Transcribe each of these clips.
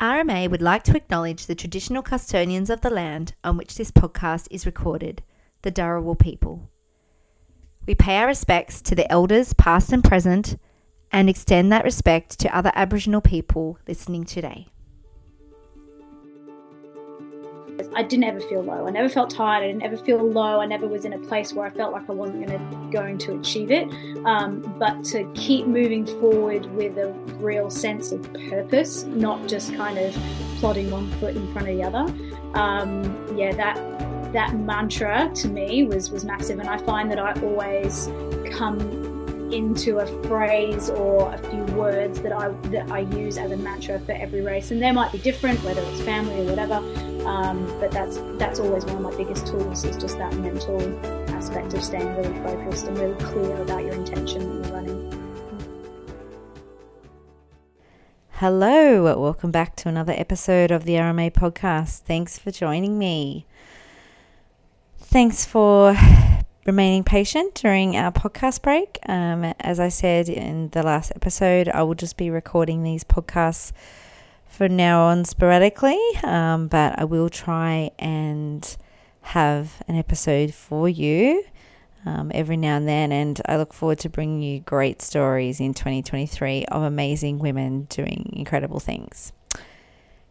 RMA would like to acknowledge the traditional custodians of the land on which this podcast is recorded, the Dharawal people. We pay our respects to the elders, past and present, and extend that respect to other Aboriginal people listening today. I didn't ever feel low. I never felt tired. I didn't ever feel low. I never was in a place where I felt like I wasn't going to going to achieve it. Um, but to keep moving forward with a real sense of purpose, not just kind of plodding one foot in front of the other. Um, yeah, that that mantra to me was was massive, and I find that I always come into a phrase or a few words that I that I use as a mantra for every race, and they might be different, whether it's family or whatever. Um, but that's that's always one of my biggest tools is just that mental aspect of staying really focused and really clear about your intention that you're running. Hello, welcome back to another episode of the RMA podcast. Thanks for joining me. Thanks for remaining patient during our podcast break. Um, as I said in the last episode, I will just be recording these podcasts from now on sporadically, um, but I will try and have an episode for you um, every now and then. And I look forward to bringing you great stories in 2023 of amazing women doing incredible things.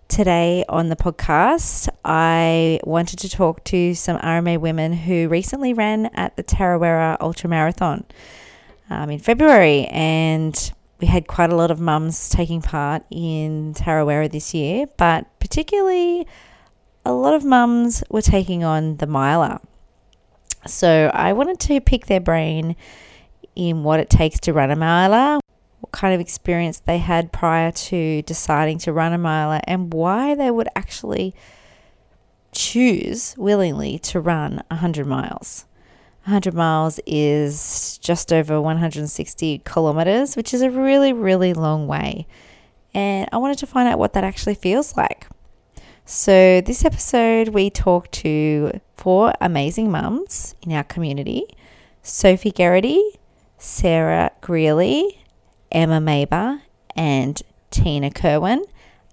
Today on the podcast, I wanted to talk to some RMA women who recently ran at the Tarawera Ultra Marathon um, in February. And we had quite a lot of mums taking part in Tarawera this year, but particularly a lot of mums were taking on the miler. So I wanted to pick their brain in what it takes to run a miler, kind of experience they had prior to deciding to run a miler, and why they would actually choose willingly to run 100 miles. 100 miles is just over 160 kilometers, which is a really, really long way. And I wanted to find out what that actually feels like. So, this episode, we talked to four amazing mums in our community Sophie Geraghty, Sarah Grealy, Emma Maber, and Tina Kirwan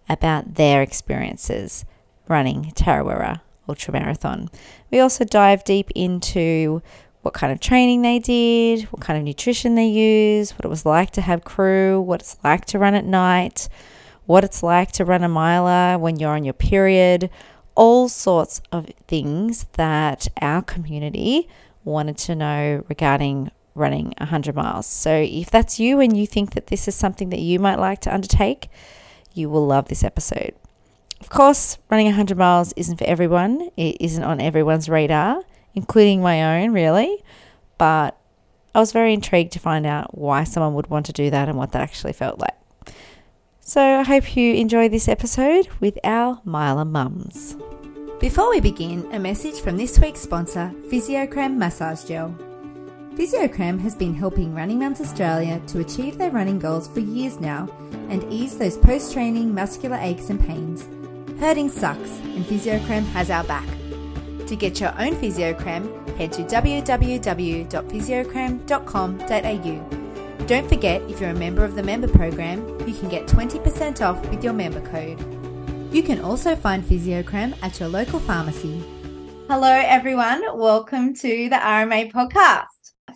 about their experiences running Tarawera Ultramarathon. We also dive deep into what kind of training they did, what kind of nutrition they use, what it was like to have crew, what it's like to run at night, what it's like to run a miler when you're on your period, all sorts of things that our community wanted to know regarding running 100 miles. So if that's you and you think that this is something that you might like to undertake, you will love this episode. Of course, running 100 miles isn't for everyone. It isn't on everyone's radar, including my own, really. But I was very intrigued to find out why someone would want to do that and what that actually felt like. So I hope you enjoy this episode with our Miler mums. Before we begin, a message from this week's sponsor, Fisiocrem Massage Gel. Fisiocrem has been helping Running Mums Australia to achieve their running goals for years now and ease those post training muscular aches and pains. Hurting sucks, and Fisiocrem has our back. To get your own Fisiocrem, head to www.fisiocrem.com.au. Don't forget, if you're a member of the member program, you can get 20% off with your member code. You can also find Fisiocrem at your local pharmacy. Hello, everyone. Welcome to the RMA podcast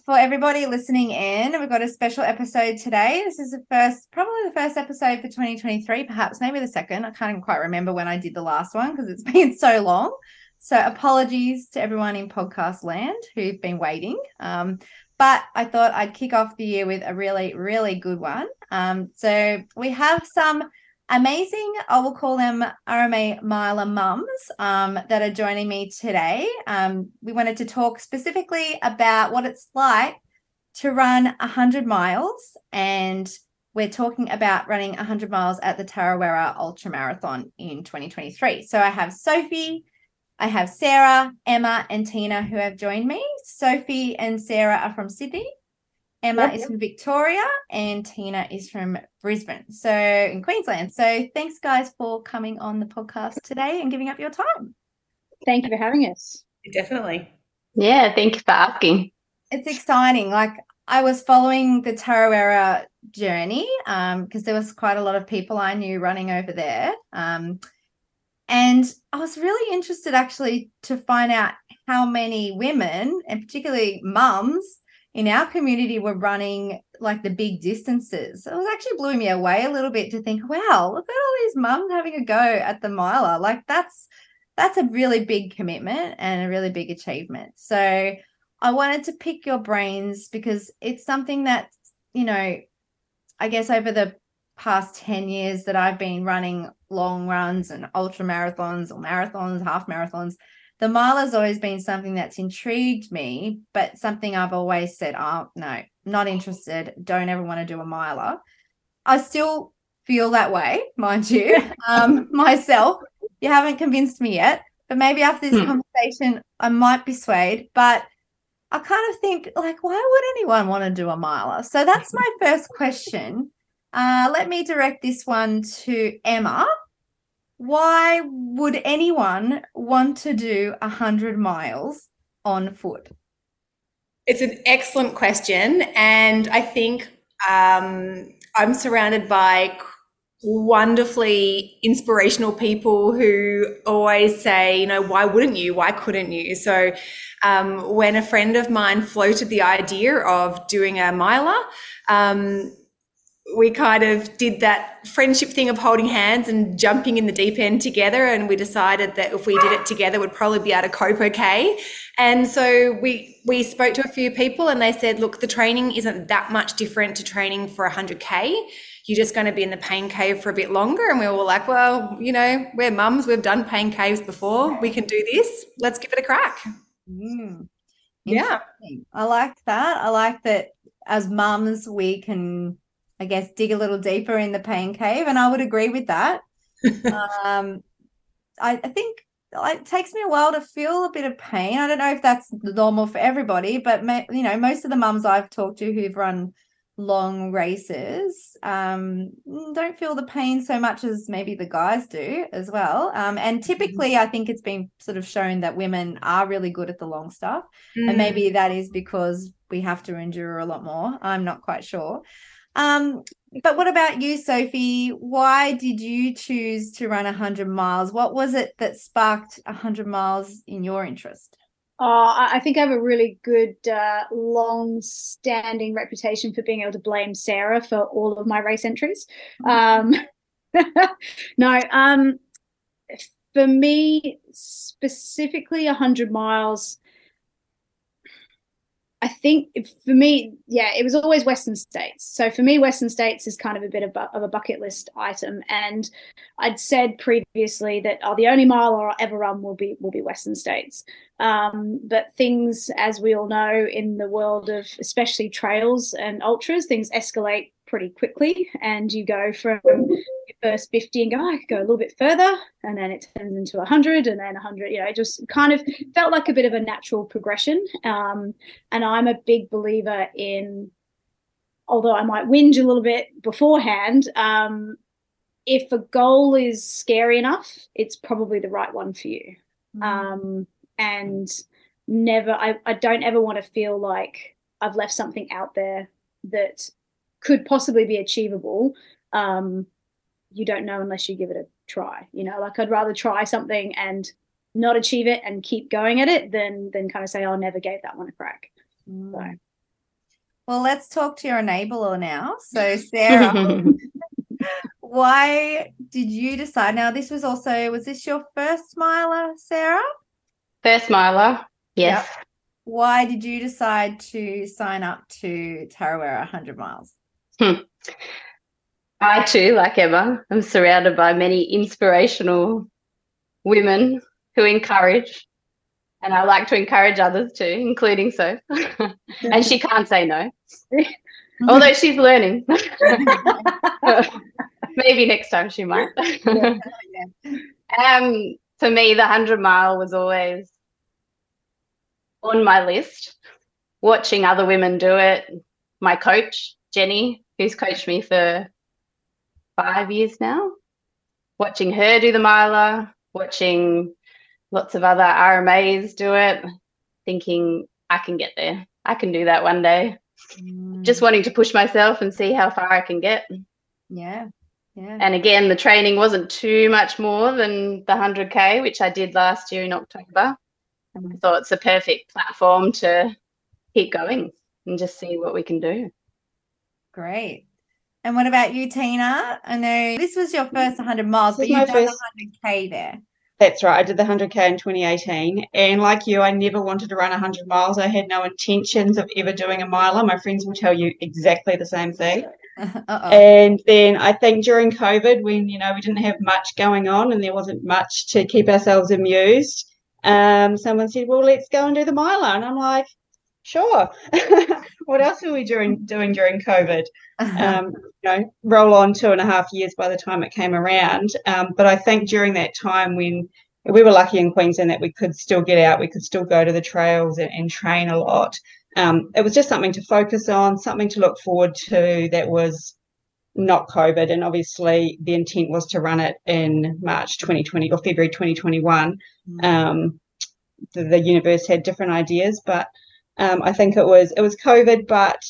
for everybody listening in, we've got a special episode today. This is the first, probably the first episode for 2023, perhaps maybe the second. I can't quite remember when I did the last one because it's been so long. So apologies to everyone in podcast land who've been waiting. Um, but I thought I'd kick off the year with a really, really good one. Um, so we have some amazing, I will call them RMA Miler mums um, that are joining me today. Um, we wanted to talk specifically about what it's like to run 100 miles. And we're talking about running 100 miles at the Tarawera Ultra Marathon in 2023. So I have Sophie, I have Sarah, Emma, and Tina who have joined me. Sophie and Sarah are from Sydney. Emma yep, is yep. from Victoria and Tina is from Brisbane, so in Queensland. So thanks, guys, for coming on the podcast today and giving up your time. Thank you for having us. Definitely. Yeah, thank you for asking. It's exciting. Like I was following the Tarawera journey because um, there was quite a lot of people I knew running over there. Um, and I was really interested actually to find out how many women, and particularly mums, in our community were running like the big distances. It was actually blew me away a little bit to think, wow, look at all these mums having a go at the miler. Like that's that's a really big commitment and a really big achievement. So I wanted to pick your brains because it's something that, you know, I guess over the past 10 years that I've been running long runs and ultra marathons or marathons, half marathons, the mile has always been something that's intrigued me, but something I've always said, oh, no, not interested. Don't ever want to do a miler. I still feel that way, mind you, um, myself. You haven't convinced me yet, but maybe after this hmm. conversation, I might be swayed. But I kind of think, like, why would anyone want to do a miler? So that's my first question. Uh, let me direct this one to Emma. Why would anyone want to do 100 miles on foot? It's an excellent question. And I think um, I'm surrounded by wonderfully inspirational people who always say, you know, why wouldn't you? Why couldn't you? So, um, when a friend of mine floated the idea of doing a miler, um, we kind of did that friendship thing of holding hands and jumping in the deep end together. And we decided that if we did it together, we'd probably be able to cope okay. And so we, we spoke to a few people and they said, look, the training isn't that much different to training for 100K. You're just going to be in the pain cave for a bit longer. And we were like, well, you know, we're mums. We've done pain caves before. We can do this. Let's give it a crack. Mm. Yeah. I like that. I like that as mums, we can I guess, dig a little deeper in the pain cave. And I would agree with that. um, I, I, think it takes me a while to feel a bit of pain. I don't know if that's normal for everybody, but you know, most of the mums I've talked to who've run long races um, don't feel the pain so much as maybe the guys do as well. Um, and mm-hmm. typically, I think it's been sort of shown that women are really good at the long stuff, mm. and maybe that is because we have to endure a lot more. I'm not quite sure. Um, but what about you, Sophie? Why did you choose to run 100 miles? What was it that sparked 100 miles in your interest? Oh, I think I have a really good, uh, long standing reputation for being able to blame Sarah for all of my race entries. Um, no, um, for me, specifically 100 miles, I think for me, yeah, it was always Western States. So for me, Western States is kind of a bit of, of a bucket list item. And I'd said previously that oh, the only mile I'll ever run will be will be Western States. Um, but things, as we all know, in the world of especially trails and ultras, things escalate pretty quickly, and you go from first 50 and go, oh, I could go a little bit further. And then it turns into 100 and then 100. You know, it just kind of felt like a bit of a natural progression. Um, and I'm a big believer in, although I might whinge a little bit beforehand, um, if a goal is scary enough, it's probably the right one for you. Mm. Um, and never, I, I don't ever want to feel like I've left something out there that could possibly be achievable um, you don't know unless you give it a try. You know, like I'd rather try something and not achieve it and keep going at it than than kind of say, oh, I never gave that one a crack. Mm. So. Well, let's talk to your enabler now. So, Sarah, why did you decide? Now, this was also was this your first miler, Sarah? First miler, yes. Yep. Why did you decide to sign up to Tarawera 100 miles? Hmm. I too, like Emma, am surrounded by many inspirational women who encourage, and I like to encourage others too, including so. and she can't say no, although she's learning. Maybe next time she might. um, for me, the hundred mile was always on my list. Watching other women do it, my coach Jenny, who's coached me for five years now, watching her do the miler, watching lots of other RMAs do it, thinking I can get there. I can do that one day. Mm. just wanting to push myself and see how far I can get. Yeah. Yeah. And again, the training wasn't too much more than the 100K, which I did last year in October. And I thought it's a perfect platform to keep going and just see what we can do. Great. And what about you, Tina? I know this was your first 100 miles, but you've done first- 100K there. That's right. I did the 100k in 2018. And like you, I never wanted to run 100 miles. I had no intentions of ever doing a miler. My friends will tell you exactly the same thing. Uh-oh. And then I think during COVID, when you know we didn't have much going on and there wasn't much to keep ourselves amused, um, someone said, "Well, let's go and do the miler," and I'm like, "Sure." what else were we doing doing during COVID? Um, you know, roll on two and a half years by the time it came around. Um, but I think during that time when we were lucky in Queensland that we could still get out, we could still go to the trails and, and train a lot um, it was just something to focus on, something to look forward to that was not COVID. And obviously, the intent was to run it in March 2020 or February 2021. Um, the, the universe had different ideas, but um, I think it was it was COVID. But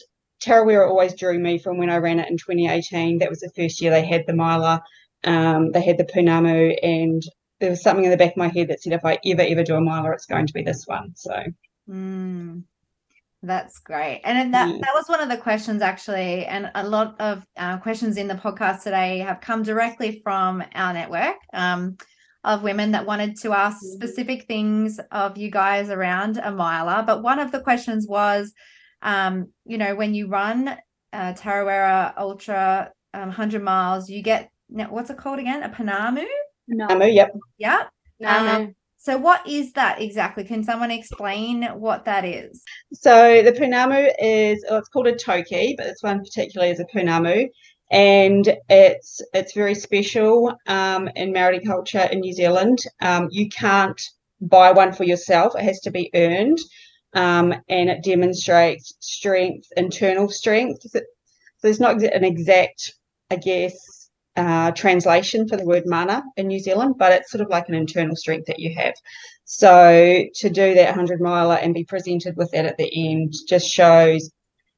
Tarawera always drew me from when I ran it in 2018. That was the first year they had the miler, um, they had the Pounamu, and there was something in the back of my head that said if I ever ever do a miler, it's going to be this one. So. Mm, that's great. And that, Yeah. that was one of the questions, actually. And a lot of uh, questions in the podcast today have come directly from our network um, of women that wanted to ask specific things of you guys around a miler. But one of the questions was, um, you know, when you run uh, Tarawera Ultra um, 100 miles, you get, now, what's it called again? A Panamu? No. Amu, yep. Yeah. No, Um, So, what is that exactly? Can someone explain what that is? So the pounamu is oh, it's called a toki, but this one particularly is a pounamu, and it's it's very special um, in Maori culture in New Zealand. Um, you can't buy one for yourself; it has to be earned, um, and it demonstrates strength, internal strength. So there's not an exact, I guess. Uh, translation for the word mana in New Zealand, but it's sort of like an internal strength that you have. So to do that 100 miler and be presented with that at the end just shows,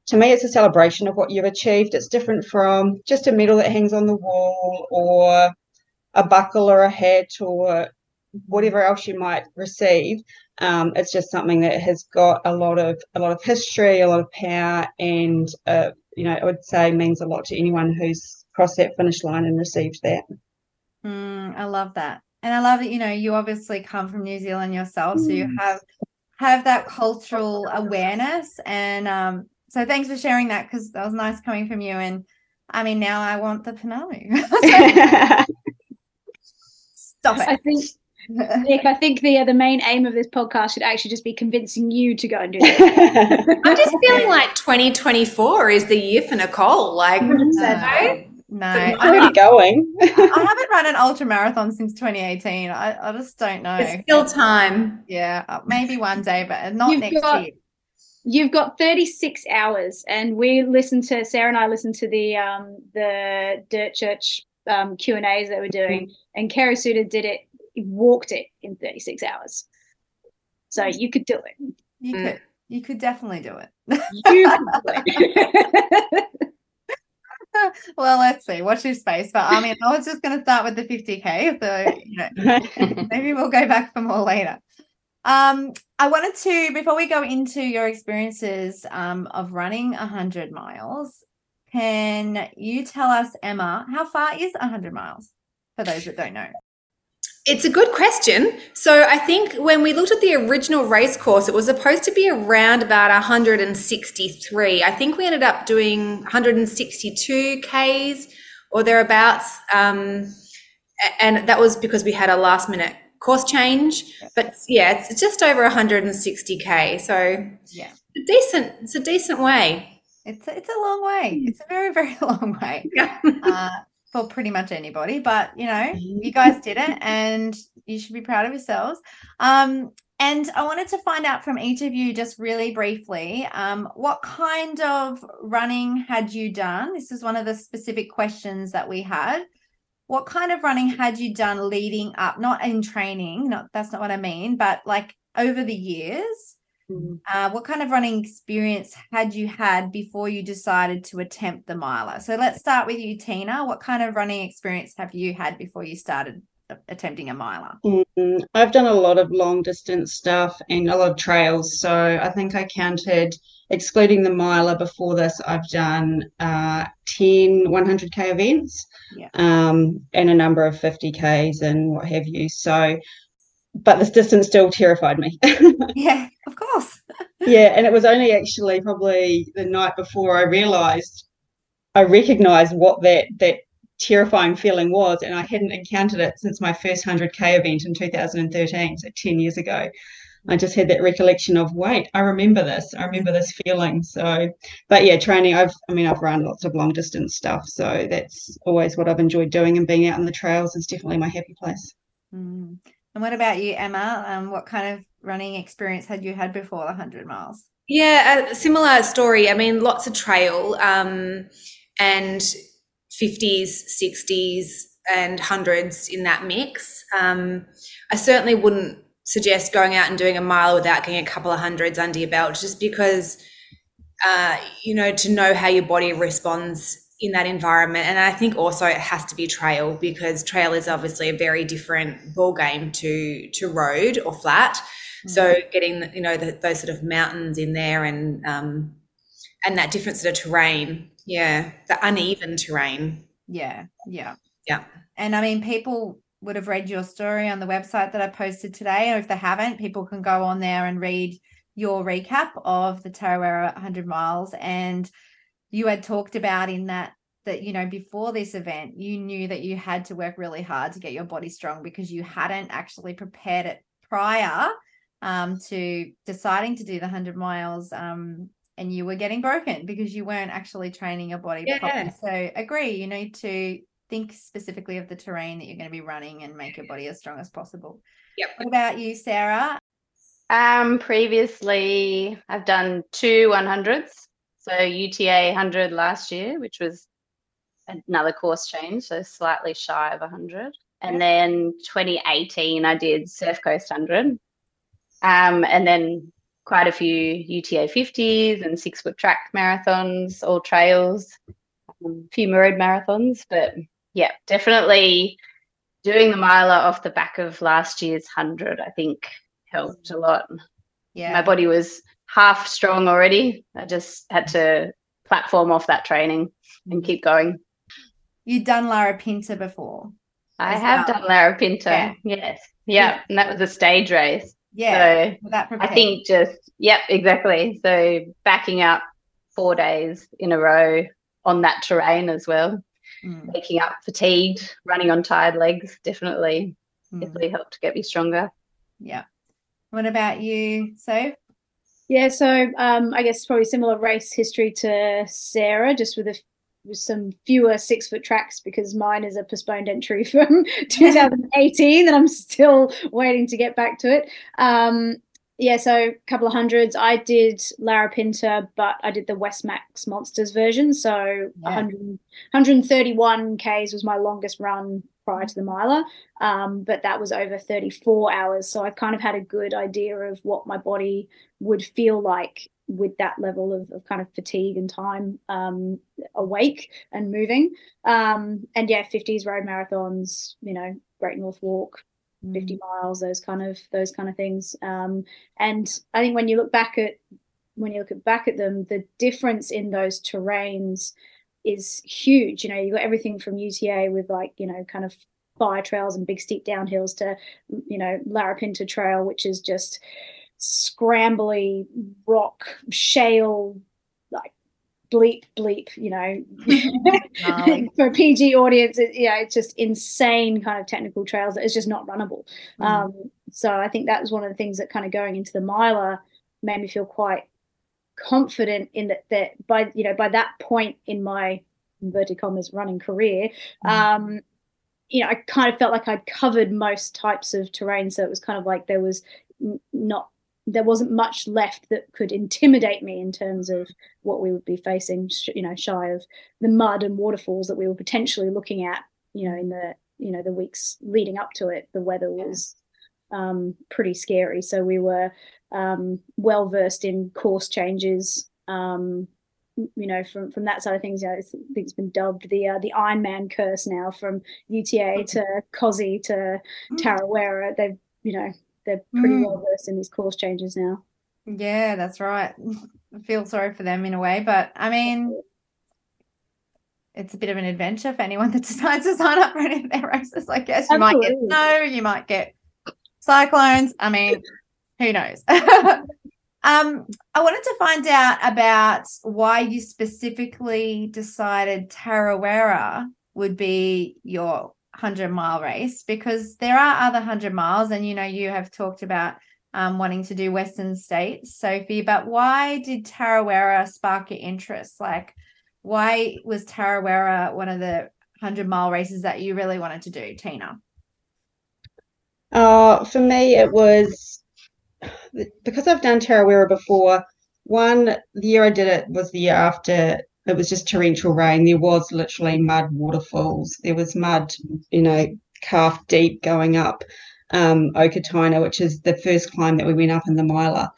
to me, it's a celebration of what you've achieved. It's different from just a medal that hangs on the wall or a buckle or a hat or whatever else you might receive. Um, it's just something that has got a lot of a lot of history, a lot of power, and uh, you know, I would say means a lot to anyone who's crossed that finish line and received that. Mm, I love that. And I love that, you know, you obviously come from New Zealand yourself, so you Mm. have have that cultural awareness. And um, so thanks for sharing that because that was nice coming from you. And I mean, now I want the Panamu. Stop I it. think Nick, I think the uh, the main aim of this podcast should actually just be convincing you to go and do it. I'm just feeling like 2024 is the year for Nicole. Like, No, no? no. I'm Already going. I haven't run an ultra marathon since 2018. I, I just don't know. It's still time. Yeah, uh, maybe one day, but not You've next got- year. You've got 36 hours, and we listened to Sarah and I listened to the um, the Dirt Church um, Q and A's that we're doing, and Kerry Suter did it, walked it in 36 hours. So you could do it. You Mm. could, you could definitely do it. You could do it. well, let's see. Watch your space. But I mean, I was just going to start with the 50k. So you know, maybe we'll go back for more later. Um, I wanted to before we go into your experiences um, of running 100 miles. Can you tell us, Emma, how far is 100 miles? For those that don't know. It's a good question. So I think when we looked at the original race course, it was supposed to be around about 163. I think we ended up doing 162 Ks or thereabouts. Um, and that was because we had a last minute course change. But yeah, it's just over 160 K. So Yeah. a decent, it's a decent way. It's a, it's a long way. It's a very very long way. Yeah. uh, for pretty much anybody. But you know, you guys did it, and you should be proud of yourselves. Um, and I wanted to find out from each of you, just really briefly, um, what kind of running had you done? This is one of the specific questions that we had. What kind of running had you done leading up? Not in training, not that's not what I mean, but like over the years Mm. Uh, what kind of running experience had you had before you decided to attempt the miler? So let's start with you, Tina. What kind of running experience have you had before you started attempting a miler? Mm, I've done a lot of long distance stuff and a lot of trails. So I think I counted, excluding the miler before this, I've done uh, 10 100k events Yeah. um, and a number of 50ks and what have you. So, but this distance still terrified me. Yeah, of course. yeah, and it was only actually probably the night before I realized I recognized what that that terrifying feeling was, and I hadn't encountered it since my first 100k event in 2013, so 10 years ago. I just had that recollection of, wait, I remember this. I remember this feeling. So, but yeah, training. I've, I mean, I've run lots of long distance stuff, so that's always what I've enjoyed doing, and being out on the trails is definitely my happy place. Mm. And what about you, Emma? Um, what kind of running experience had you had before the 100 miles? Yeah, a similar story. I mean, lots of trail um, and 50s, 60s, and hundreds in that mix. Um, I certainly wouldn't suggest going out and doing a mile without getting a couple of hundreds under your belt, just because, uh, you know, to know how your body responds in that environment. And I think also it has to be trail because trail is obviously a very different ball game to to road or flat. So getting you know the, those sort of mountains in there and um, and that different sort of terrain, yeah, the uneven terrain. Yeah, yeah. Yeah. And I mean, people would have read your story on the website that I posted today, or if they haven't, people can go on there and read your recap of the Tarawera 100 miles. And you had talked about in that that you know before this event you knew that you had to work really hard to get your body strong because you hadn't actually prepared it prior um, to deciding to do the 100 miles um, and you were getting broken because you weren't actually training your body Yeah. properly so agree you need to think specifically of the terrain that you're going to be running and make your body as strong as possible Yep. what about you sarah Um, previously, I've done two 100s. So UTA 100 last year, which was another course change, so slightly shy of 100. And then 2018, I did Surf Coast 100. Um, and then quite a few UTA 50s and six foot track marathons, all trails, um, a few road marathons. But yeah, definitely doing the miler off the back of last year's 100, I think helped a lot yeah my body was half strong already. I just had to platform off that training and keep going. you'd done Larapinta before I have well. done Larapinta. Yeah. Yes. Yeah. Yeah. And that was a stage race. Yeah So that I think just, yep, exactly. So backing up four days in a row on that terrain as well, Mm, waking up fatigued, running on tired legs, definitely, mm, definitely helped get me stronger. yeah. What about you so Yeah, so um, I guess probably similar race history to Sarah, just with a with some fewer six foot tracks because mine is a postponed entry from 2018 and I'm still waiting to get back to it. Um, yeah, so a couple of hundreds. I did Larapinta, but I did the West Macs Monsters version. So Yeah. 100, 131 Ks was my longest run prior to the miler um, but that was over 34 hours. So I kind of had a good idea of what my body would feel like with that level of, of kind of fatigue and time um, awake and moving. Um, and yeah, 50s road marathons, you know, Great North Walk, 50 miles, those kind of those kind of things. Um, and I think when you look back at when you look at back at them, the difference in those terrains is huge. You know, you got everything from UTA with like, you know, kind of fire trails and big steep downhills to, you know, Larapinta Trail, which is just scrambly rock, shale, like bleep, bleep, you know. Gnarly. For a PG audience, it, yeah, it's just insane kind of technical trails that is just not runnable. Mm. Um, so I think that was one of the things that kind of going into the miler made me feel quite confident in that that by you know by that point in my inverted commas running career Mm. um you know i kind of felt like i'd covered most types of terrain so it was kind of like there was n- not there wasn't much left that could intimidate me in terms of what we would be facing you know shy of the mud and waterfalls that we were potentially looking at you know in the you know the weeks leading up to it the weather was um pretty scary so we were um, well versed in course changes. Um, you know, from from that side of things, you know, I think it's been dubbed the uh, the Ironman curse now. From UTA to Kosci to Mm. Tarawera, they've you know they're pretty Mm. well versed in these course changes now. Yeah, that's right. I feel sorry for them in a way, but I mean, it's a bit of an adventure for anyone that decides to sign up for any of their races. I guess you might get snow, you might get cyclones. I mean, who knows? um, I wanted to find out about why you specifically decided Tarawera would be your 100 mile race because there are other 100 miles, and you know, you have talked about um, wanting to do Western States, Sophie, but why did Tarawera spark your interest? Like, why was Tarawera one of the 100 mile races that you really wanted to do, Tina? Uh, for me, it was because I've done Tarawera before. One, the year I did it was the year after it was just torrential rain. There was literally mud waterfalls. There was mud, you know, calf deep going up um, Okataina, which is the first climb that we went up in the miler.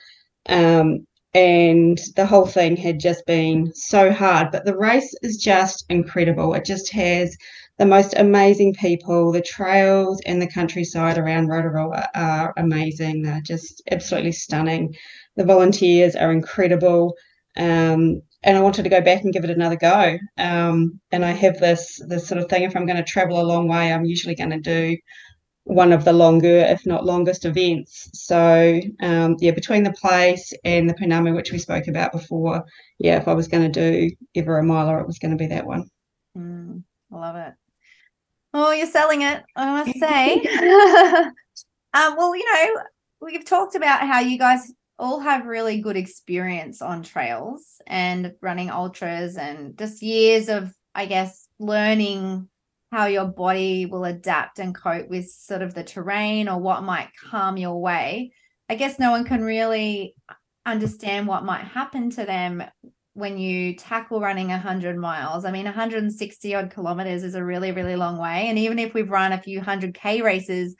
Um, and the whole thing had just been so hard. But the race is just incredible. It just has the most amazing people. The trails and the countryside around Rotorua are amazing. They're just absolutely stunning. The volunteers are incredible. Um, and I wanted to go back and give it another go. Um, and I have this this sort of thing. If I'm going to travel a long way, I'm usually going to do one of the longer, if not longest, events. So um, yeah, between the place and the Punami, which we spoke about before, yeah, if I was going to do ever a miler, it was going to be that one. Mm, I love it. Oh, you're selling it, I must say. um, well, you know, we've talked about how you guys all have really good experience on trails and running ultras and just years of, I guess, learning how your body will adapt and cope with sort of the terrain or what might come your way. I guess no one can really understand what might happen to them when you tackle running 100 miles. I mean, 160 odd kilometers is a really, really long way. And even if we've run a few 100K races,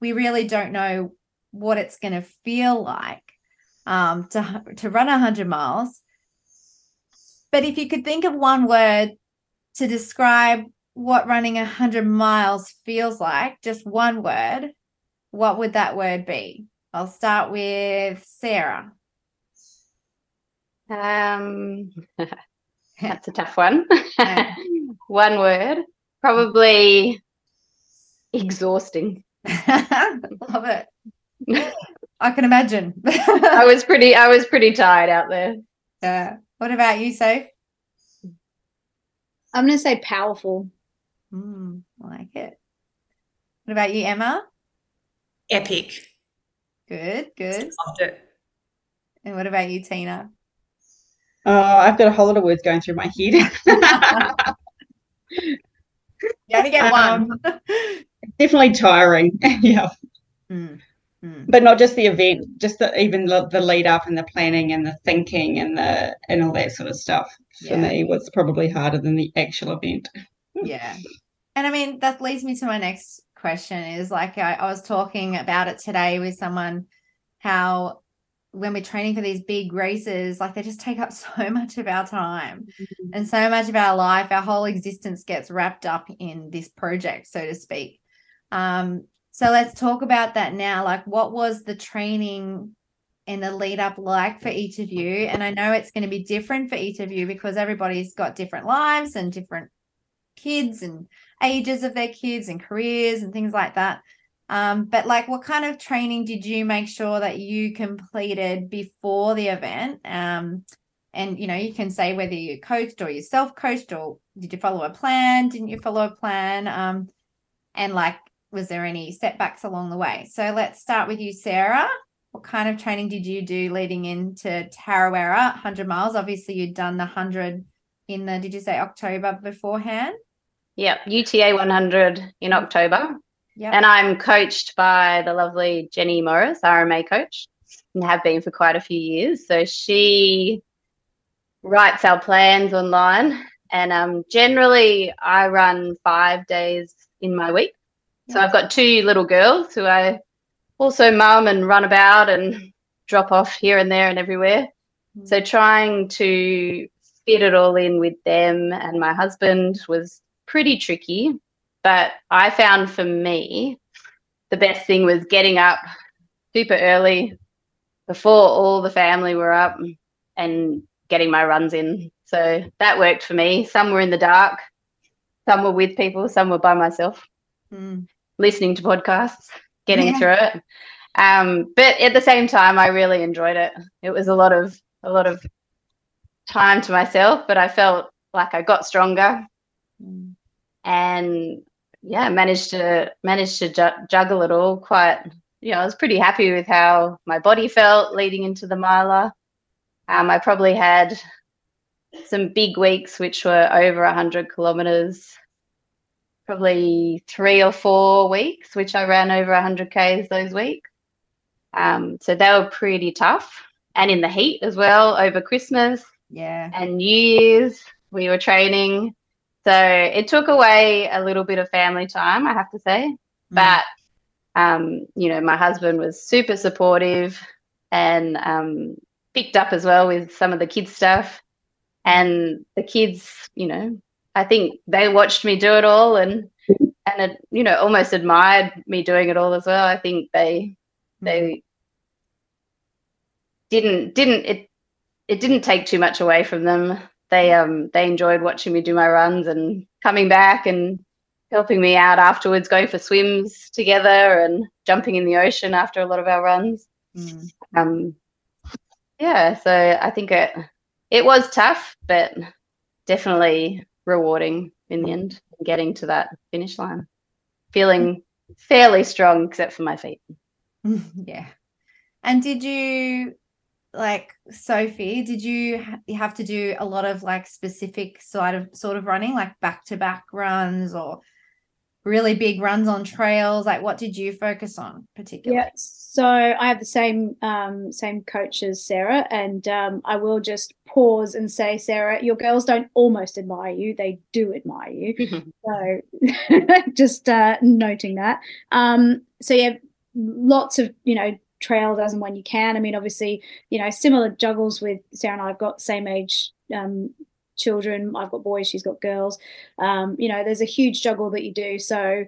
we really don't know what it's going to feel like um, to, to run 100 miles. But if you could think of one word to describe what running 100 miles feels like, just one word, what would that word be? I'll start with Sarah. Um, that's a tough one. One word, probably exhausting. Love it. I can imagine. I was pretty, I was pretty tired out there. Yeah. What about you, Soph? I'm going to say powerful. Mm, I like it. What about you, Emma? Epic. Good, good. Loved it. And what about you, Tina? Oh, I've got a whole lot of words going through my head. You only get Um, one. Definitely tiring. yeah. Mm, mm. but not just the event, just the, even the, the lead up and the planning and the thinking and the and all that sort of stuff for Yeah. me was probably harder than the actual event. Yeah. And I mean, that leads me to my next question is like, I, I was talking about it today with someone how when we're training for these big races, like they just take up so much of our time and so much of our life. Our whole existence gets wrapped up in this project, so to speak. Um, so let's talk about that now. Like, what was the training and the lead up like for each of you? And I know it's going to be different for each of you because everybody's got different lives and different kids and ages of their kids and careers and things like that. Um, but like, what kind of training did you make sure that you completed before the event? Um, and you know, you can say whether you coached or you self-coached or did you follow a plan? Didn't you follow a plan? Um, and like, was there any setbacks along the way? So let's start with you, Sarah. What kind of training did you do leading into Tarawera, 100 miles? Obviously, you'd done the 100 in the, did you say October beforehand? Yep, UTA 100 in October. Yeah. And I'm coached by the lovely Jenny Morris, RMA coach, and have been for quite a few years. So she writes our plans online. And um, generally, I run five days in my week. So I've got two little girls who I also mum and run about and drop off here and there and everywhere. Mm. So trying to fit it all in with them and my husband was pretty tricky. But I found for me, the best thing was getting up super early before all the family were up and getting my runs in. So that worked for me. Some were in the dark, some were with people, some were by myself, mm. Listening to podcasts, getting yeah. through it. Um, but at the same time, I really enjoyed it. It was a lot of a lot of time to myself, but I felt like I got stronger, mm. and yeah, managed to managed to ju- juggle it all quite. You know, I was pretty happy with how my body felt leading into the miler. Um, I probably had some big weeks, which were over 100 kilometers, probably three or four weeks, which I ran over 100 Ks those weeks. Um, so they were pretty tough. And in the heat as well over Christmas yeah. and New Year's, we were training. So it took away a little bit of family time, I have to say. Mm. But, um, you know, my husband was super supportive and um, picked up as well with some of the kids' stuff. And the kids, you know, I think they watched me do it all and and it, you know almost admired me doing it all as well. I think they they didn't didn't it it didn't take too much away from them. They um they enjoyed watching me do my runs and coming back and helping me out afterwards, going for swims together and jumping in the ocean after a lot of our runs. Mm. Um, yeah, so I think it it was tough, but definitely rewarding in the mm. end, getting to that finish line, feeling fairly strong except for my feet. yeah. And did you like Sophie, did you have to do a lot of like specific sort of sort of running, like back to back runs or really big runs on trails? Like, what did you focus on particularly? Yeah, so I have the same um, same coach as Sarah, and um, I will just pause and say, Sarah, your girls don't almost admire you; they do admire you. so, just uh, noting that. Um, so yeah, lots of you know trails as and when you can. I mean, obviously, you know, similar juggles with Sarah and I've got same age um, children. I've got boys, she's got girls. Um, you know, there's a huge juggle that you do. So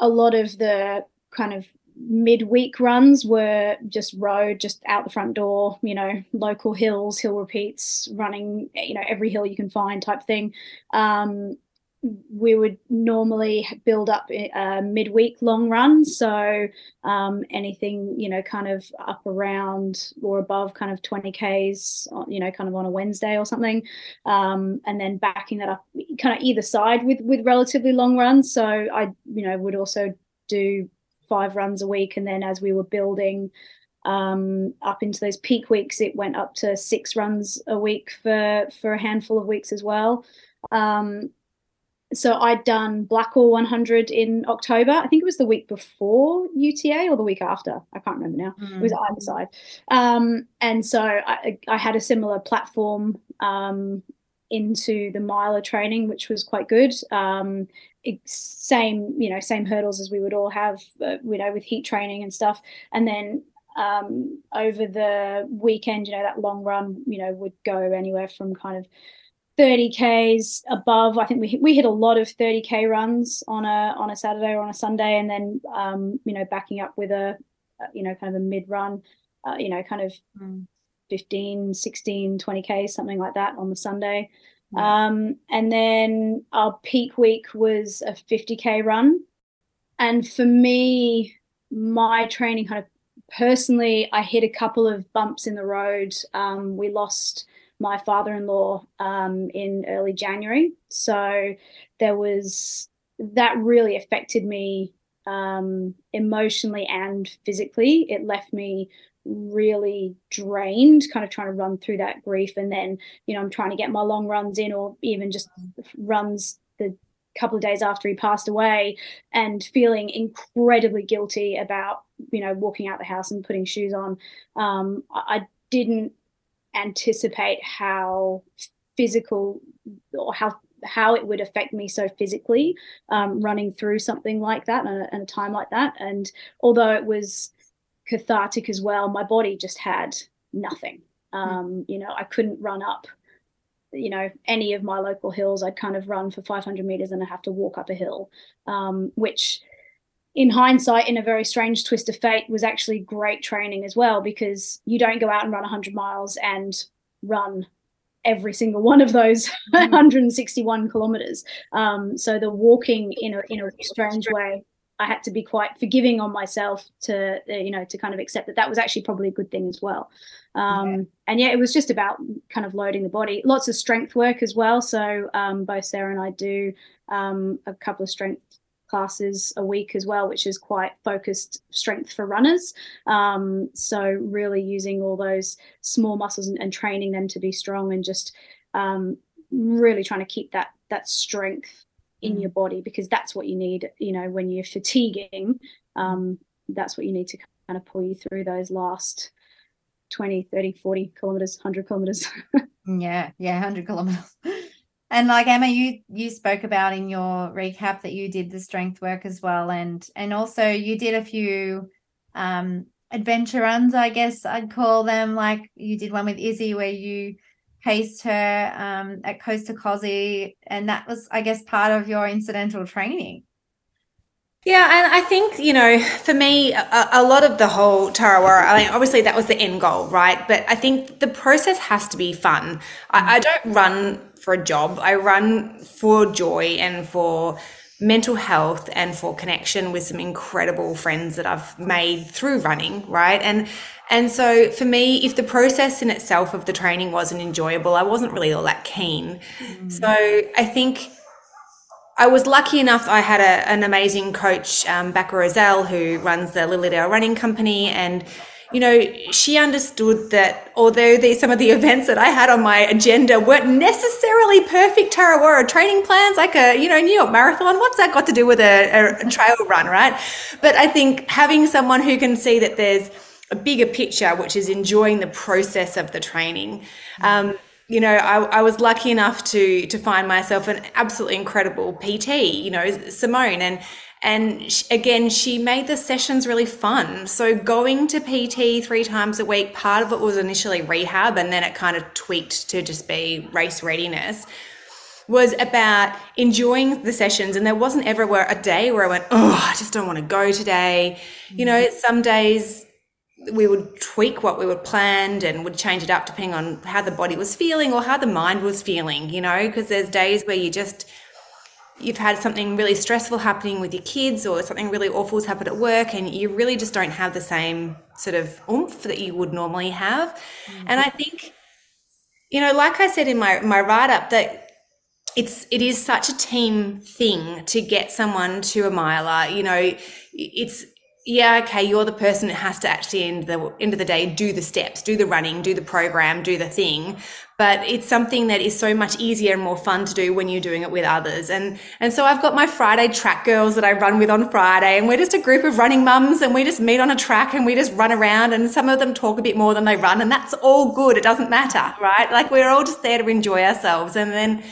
a lot of the kind of midweek runs were just road, just out the front door, you know, local hills, hill repeats, running, you know, every hill you can find type thing. Um, we would normally build up a midweek long run. So um, anything, you know, kind of up around or above kind of 20 Ks, you know, kind of on a Wednesday or something. Um, and then backing that up kind of either side with, with relatively long runs. So I, you know, would also do five runs a week. And then as we were building um, up into those peak weeks, it went up to six runs a week for, for a handful of weeks as well. Um, so I'd done Blackall 100 in October. I think it was the week before UTA or the week after. I can't remember now. Mm. It was either mm. side. Um, and so I, I, had a similar platform um, into the miler training, which was quite good. Um, it, same, you know, same hurdles as we would all have, uh, you know, with heat training and stuff. And then um, over the weekend, you know, that long run, you know, would go anywhere from kind of 30ks above i think we we hit a lot of 30k runs on a on a saturday or on a sunday and then um, you know backing up with a you know kind of a mid run uh, you know kind of mm. 15 16 20k something like that on the sunday mm. um, and then our peak week was a 50k run and for me my training kind of personally i hit a couple of bumps in the road um, we lost my father-in-law um, in early January. So there was that really affected me um, emotionally and physically. It left me really drained, kind of trying to run through that grief. And then, you know, I'm trying to get my long runs in or even just runs the couple of days after he passed away and feeling incredibly guilty about, you know, walking out the house and putting shoes on. Um, I didn't anticipate how physical or how how it would affect me so physically um, running through something like that and a, and a, time like that and although it was cathartic as well. My body just had nothing. Hmm. Um, you know, I couldn't run up, you know, any of my local hills. I'd kind of run for 500 meters and I have to walk up a hill, um, which in hindsight, in a very strange twist of fate, was actually great training as well because you don't go out and run 100 miles and run every single one of those mm-hmm. 161 kilometers. Um, so the walking in a in a strange way, I had to be quite forgiving on myself to uh, you know to kind of accept that that was actually probably a good thing as well. Um, yeah. And yeah, it was just about kind of loading the body. Lots of strength work as well. So um, both Sarah and I do um, a couple of strength classes a week as well, which is quite focused strength for runners. Um, so really using all those small muscles and, and, training them to be strong and just um, really trying to keep that that strength in mm. your body because that's what you need. You know, when you're fatiguing, um, that's what you need to kind of pull you through those last 20, 30, 40 kilometers, 100 kilometers. yeah, yeah, 100 kilometers. And like Emma, you you spoke about in your recap that you did the strength work as well, and and also you did a few um, adventure runs, I guess I'd call them. Like you did one with Izzy where you paced her um, at Coast to Kosci, and that was, I guess, part of your incidental training. Yeah, and I think, you know, for me, a, a, lot of the whole Tarawera, I mean, obviously that was the end goal, right? But I think the process has to be fun. I, I don't run for a job, I run for joy and for mental health and for connection with some incredible friends that I've made through running, right? And and so for me, if the process in itself of the training wasn't enjoyable, I wasn't really all that keen. Mm. So I think I was lucky enough. I had a, an amazing coach, um, Becca Roselle, who runs the Lilydale Running Company, and you know, she understood that although the, some of the events that I had on my agenda weren't necessarily perfect Tarawera training plans, like a you know New York Marathon, what's that got to do with a, a trail run, right? But I think having someone who can see that there's a bigger picture, which is enjoying the process of the training. Um, you know, I, I, was lucky enough to to find myself an absolutely incredible PT. You know, Simone, and and she, again, she made the sessions really fun. So going to PT three times a week, part of it was initially rehab, and then it kind of tweaked to just be race readiness. Was about enjoying the sessions, and there wasn't ever a day where I went, "Oh, I just don't want to go today." You know, mm-hmm. some days we would tweak what we would planned and would change it up depending on how the body was feeling or how the mind was feeling, you know, because there's days where you just you've had something really stressful happening with your kids or something really awful has happened at work and you really just don't have the same sort of oomph that you would normally have. Mm-hmm. And I think, you know, like I said in my, my write up, that it's it is such a team thing to get someone to a miler. You know, it's yeah, okay, you're the person that has to actually end the end of the day do the steps, do the running, do the program, do the thing. But it's something that is so much easier and more fun to do when you're doing it with others. And and so I've got my Friday track girls that I run with on Friday, and we're just a group of running mums, and we just meet on a track and we just run around. And some of them talk a bit more than they run, and that's all good. It doesn't matter, right? Like we're all just there to enjoy ourselves, and then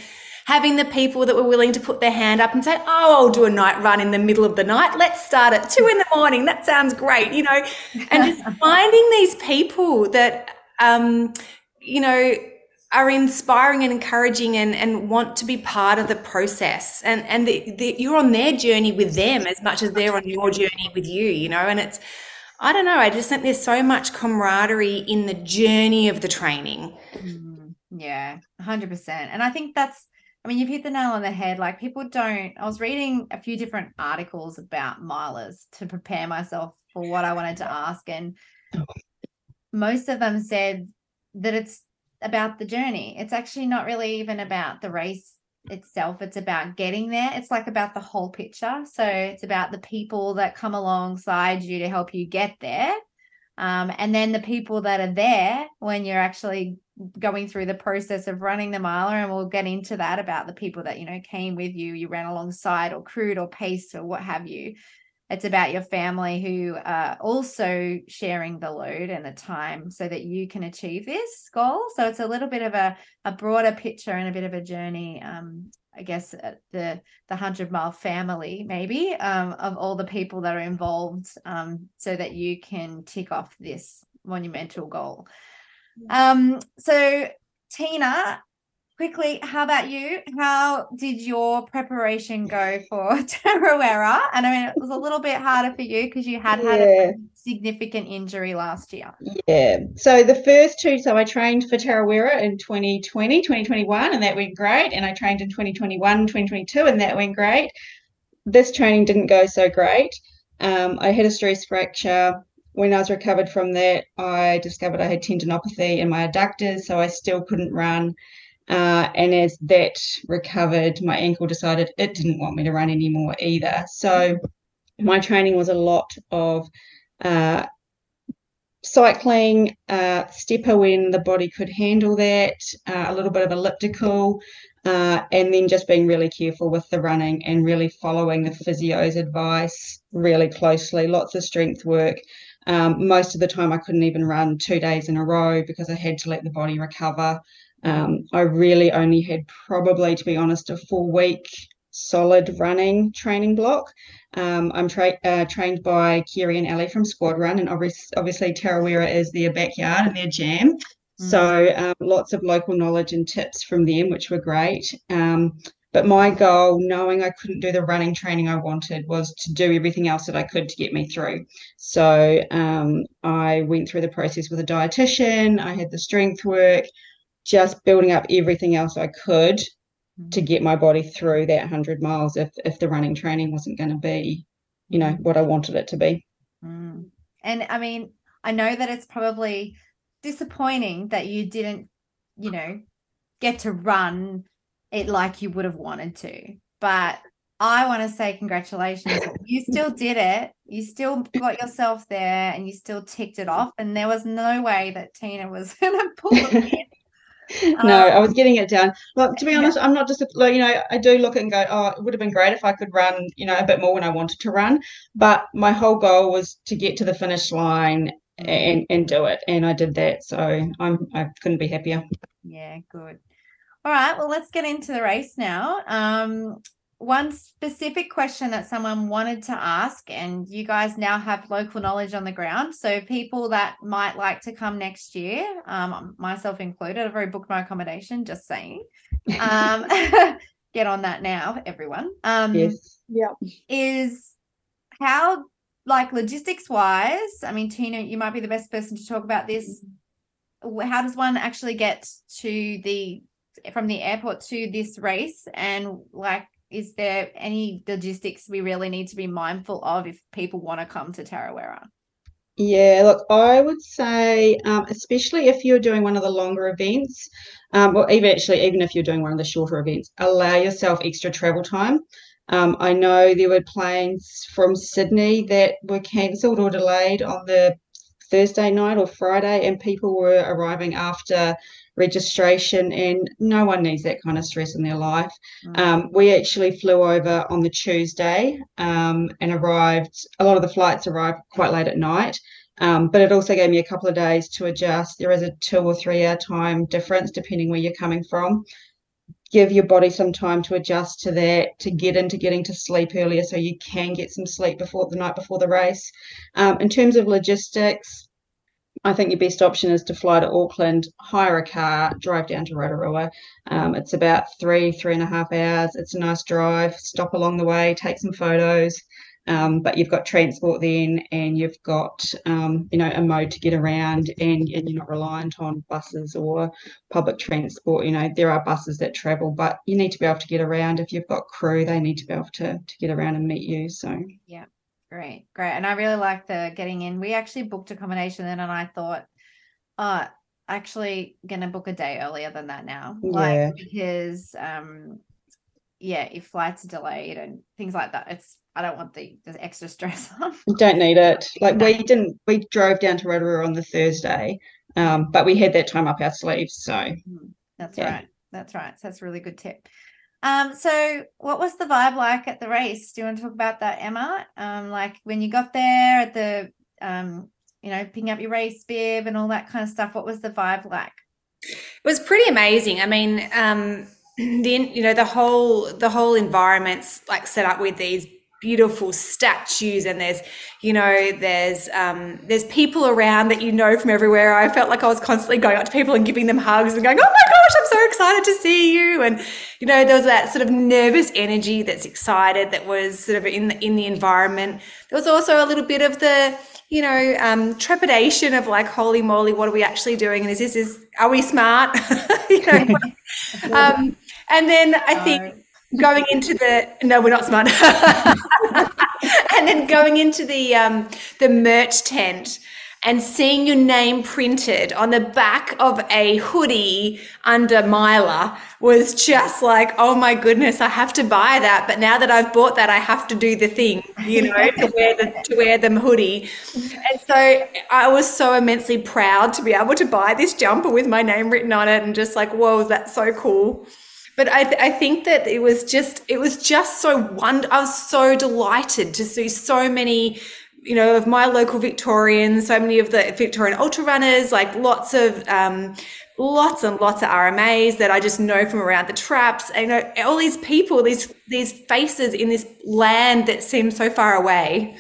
having the people that were willing to put their hand up and say, Oh, I'll do a night run in the middle of the night. Let's start at two in the morning. That sounds great, you know, and just finding these people that, um, you know, are inspiring and encouraging and, and want to be part of the process. And and the, the, you're on their journey with them as much as they're on your journey with you you know? And it's i don't know i just think there's so much camaraderie in the journey of the training. Mm, yeah 100% and i think that's I mean, you've hit the nail on the head. Like people don't. I was reading a few different articles about milers to prepare myself for what I wanted to ask, and most of them said that it's about the journey. It's actually not really even about the race itself. It's about getting there. It's like about the whole picture. So it's about the people that come alongside you to help you get there. Um, and then the people that are there when you're actually going through the process of running the miler and we'll get into that about the people that you know came with you you ran alongside or crewed or paced or what have you it's about your family who are also sharing the load and the time so that you can achieve this goal so it's a little bit of a, a broader picture and a bit of a journey um, I guess the the hundred mile family, maybe um, of all the people that are involved, um, so that you can tick off this monumental goal. Um, so Tina, quickly, how about you? How did your preparation go for Tarawera? And I mean, it was a little bit harder for you because you had had a significant injury last year. Yeah. So the first two, so I trained for Tarawera in 2020, 2021, and that went great. And I trained in 2021, 2022, and that went great. This training didn't go so great. Um, I had a stress fracture. When I was recovered from that, I discovered I had tendinopathy in my adductors, so I still couldn't run. Uh, and as that recovered, my ankle decided it didn't want me to run anymore either. So my training was a lot of uh, cycling, uh, stepper when the body could handle that, uh, a little bit of elliptical, uh, and then just being really careful with the running and really following the physio's advice really closely. Lots of strength work. Um, most of the time, I couldn't even run two days in a row because I had to let the body recover. Um, I really only had probably, to be honest, a full week solid running training block. Um, I'm tra- uh, trained by Kiri and Ali from Squad Run, and obviously, obviously Tarawera is their backyard and their jam. So um, lots of local knowledge and tips from them, which were great. Um, but my goal, knowing I couldn't do the running training I wanted, was to do everything else that I could to get me through. So um, I went through the process with a dietitian. I had the strength work, just building up everything else I could to get my body through that 100 miles if if the running training wasn't going to be you know what I wanted it to be Mm. And I mean, I know that it's probably disappointing that you didn't, you know, get to run it like you would have wanted to. But I want to say congratulations. You still did it. You still got yourself there and you still ticked it off. And there was no way that Tina was going to pull it in. no I Um, was getting it down look to be honest I'm not just like you know I do look and go oh it would have been great if I could run you know a bit more when I wanted to run but my whole goal was to get to the finish line and and do it and I did that so I'm I couldn't be happier Yeah, good. All right, well, let's get into the race now. Um, one specific question that someone wanted to ask, and you guys now have local knowledge on the ground. So, people that might like to come next year, um, myself included, I've already booked my accommodation, just saying. Um, get on that now, everyone. Um, yes Yeah. is how like logistics wise i mean tina you might be the best person to talk about this how does one actually get to the from the airport to this race and like is there any logistics we really need to be mindful of if people want to come to tarawera Yeah, look, I would say, um, especially if you're doing one of the longer events, um, or even actually, even if you're doing one of the shorter events, allow yourself extra travel time. Um, I know there were planes from Sydney that were cancelled or delayed on the Thursday night or Friday, and people were arriving after registration, and no one needs that kind of stress in their life. Um, we actually flew over on the Tuesday um, and arrived. A lot of the flights arrived quite late at night, um, but it also gave me a couple of days to adjust. There is a two or three hour time difference depending where you're coming from. Give your body some time to adjust to that, to get into getting to sleep earlier so you can get some sleep before the night before the race. Um, in terms of logistics, I think your best option is to fly to Auckland, hire a car, drive down to Rotorua. Um, it's about three, three and a half hours. It's a nice drive. Stop along the way, take some photos. Um, but you've got transport then, and you've got um, you know a mode to get around, and, and you're not reliant on buses or public transport. You know there are buses that travel, but you need to be able to get around. If you've got crew, they need to be able to to get around and meet you. So Great, great. And I really like the getting in. We actually booked accommodation then, and I thought, uh, actually gonna book a day earlier than that now. Like Yeah. because um yeah, if flights are delayed and things like that, it's I don't want the, the extra stress on. Don't need it. Like No. we didn't. We drove down to Rotorua on the Thursday, um, but we had that time up our sleeves. So That's Yeah. right. That's right. So that's a really good tip. Um, so what was the vibe like at the race? Do you want to talk about that, Emma? Um, like when you got there at the um, you know, picking up your race bib and all that kind of stuff. What was the vibe like? It was pretty amazing. I mean, um, the you know the whole the whole environment's like set up with these beautiful statues and there's you know there's um, there's people around that you know from everywhere. I felt like i was constantly going up to people and giving them hugs and going oh my gosh i'm so excited to see you. And you know there was that sort of nervous energy that's excited that was sort of in the in the environment. There was also a little bit of the you know um, trepidation of like holy moly what are we actually doing? And is this is are we smart? You know? Um, and then i think going into the no we're not smart and then going into the um, the merch tent and seeing your name printed on the back of a hoodie under Miler was just like, oh my goodness, I have to buy that. But now that I've bought that, I have to do the thing, you know, to wear the to wear the hoodie. And so I was so immensely proud to be able to buy this jumper with my name written on it, and just like, whoa, that's so cool but I, th- I think that it was just it was just so wonder I was so delighted to see so many you know of my local Victorians so many of the Victorian ultra runners like lots of um, lots and lots of RMAs that I just know from around the traps and you know all these people these these faces in this land that seems so far away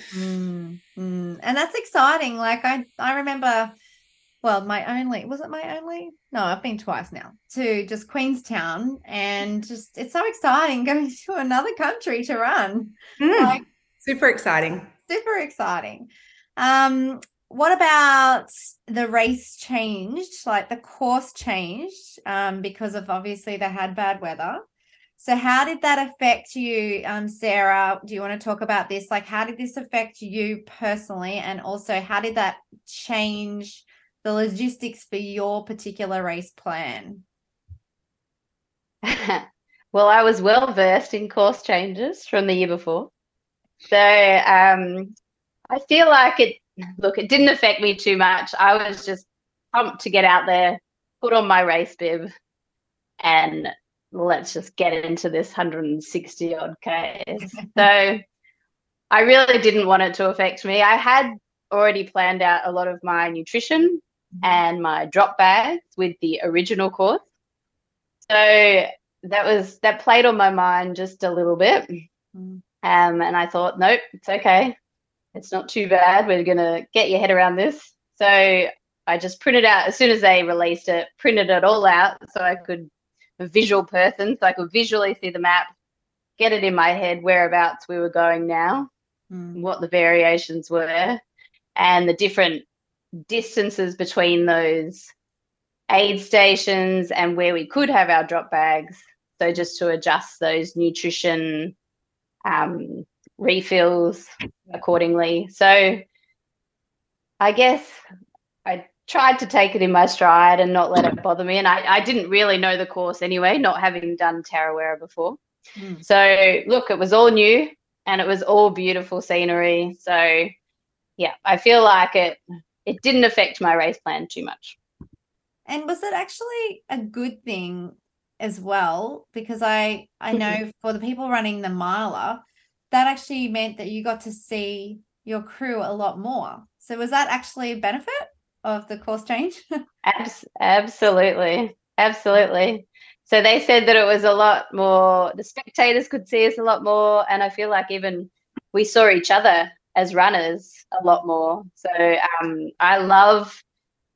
mm. and that's exciting like I I remember well, my only was it my only? No, I've been twice now to just Queenstown, and just it's so exciting going to another country to run. Mm, like, super exciting. Super exciting. Um, what about the race changed? Like the course changed um, because of obviously they had bad weather. So, how did that affect you, um, Sarah? Do you want to talk about this? Like, how did this affect you personally? And also, how did that change the logistics for your particular race plan? well, I was well versed in course changes from the year before. So um, I feel like it, look, it didn't affect me too much. I was just pumped to get out there, put on my race bib, and let's just get into this 160 odd Ks. so I really didn't want it to affect me. I had already planned out a lot of my nutrition and my drop bags with the original course. So that was that played on my mind just a little bit. Um, and I thought, nope, it's okay. It's not too bad. We're gonna get your head around this. So I just printed out as soon as they released it, printed it all out so I could a visual person, so I could visually see the map, get it in my head whereabouts we were going now, mm. what the variations were, and the different distances between those aid stations and where we could have our drop bags. So just to adjust those nutrition um, refills accordingly. So I guess I tried to take it in my stride and not let it bother me. And I, I didn't really know the course anyway, not having done Tarawera before. Mm. So look, it was all new and it was all beautiful scenery. So yeah, I feel like it it didn't affect my race plan too much. And was it actually a good thing as well? Because I I know mm-hmm. for the people running the miler, that actually meant that you got to see your crew a lot more. So was that actually a benefit of the course change? Abs- absolutely. Absolutely. So they said that it was a lot more the spectators could see us a lot more and I feel like even we saw each other as runners a lot more. So um, I love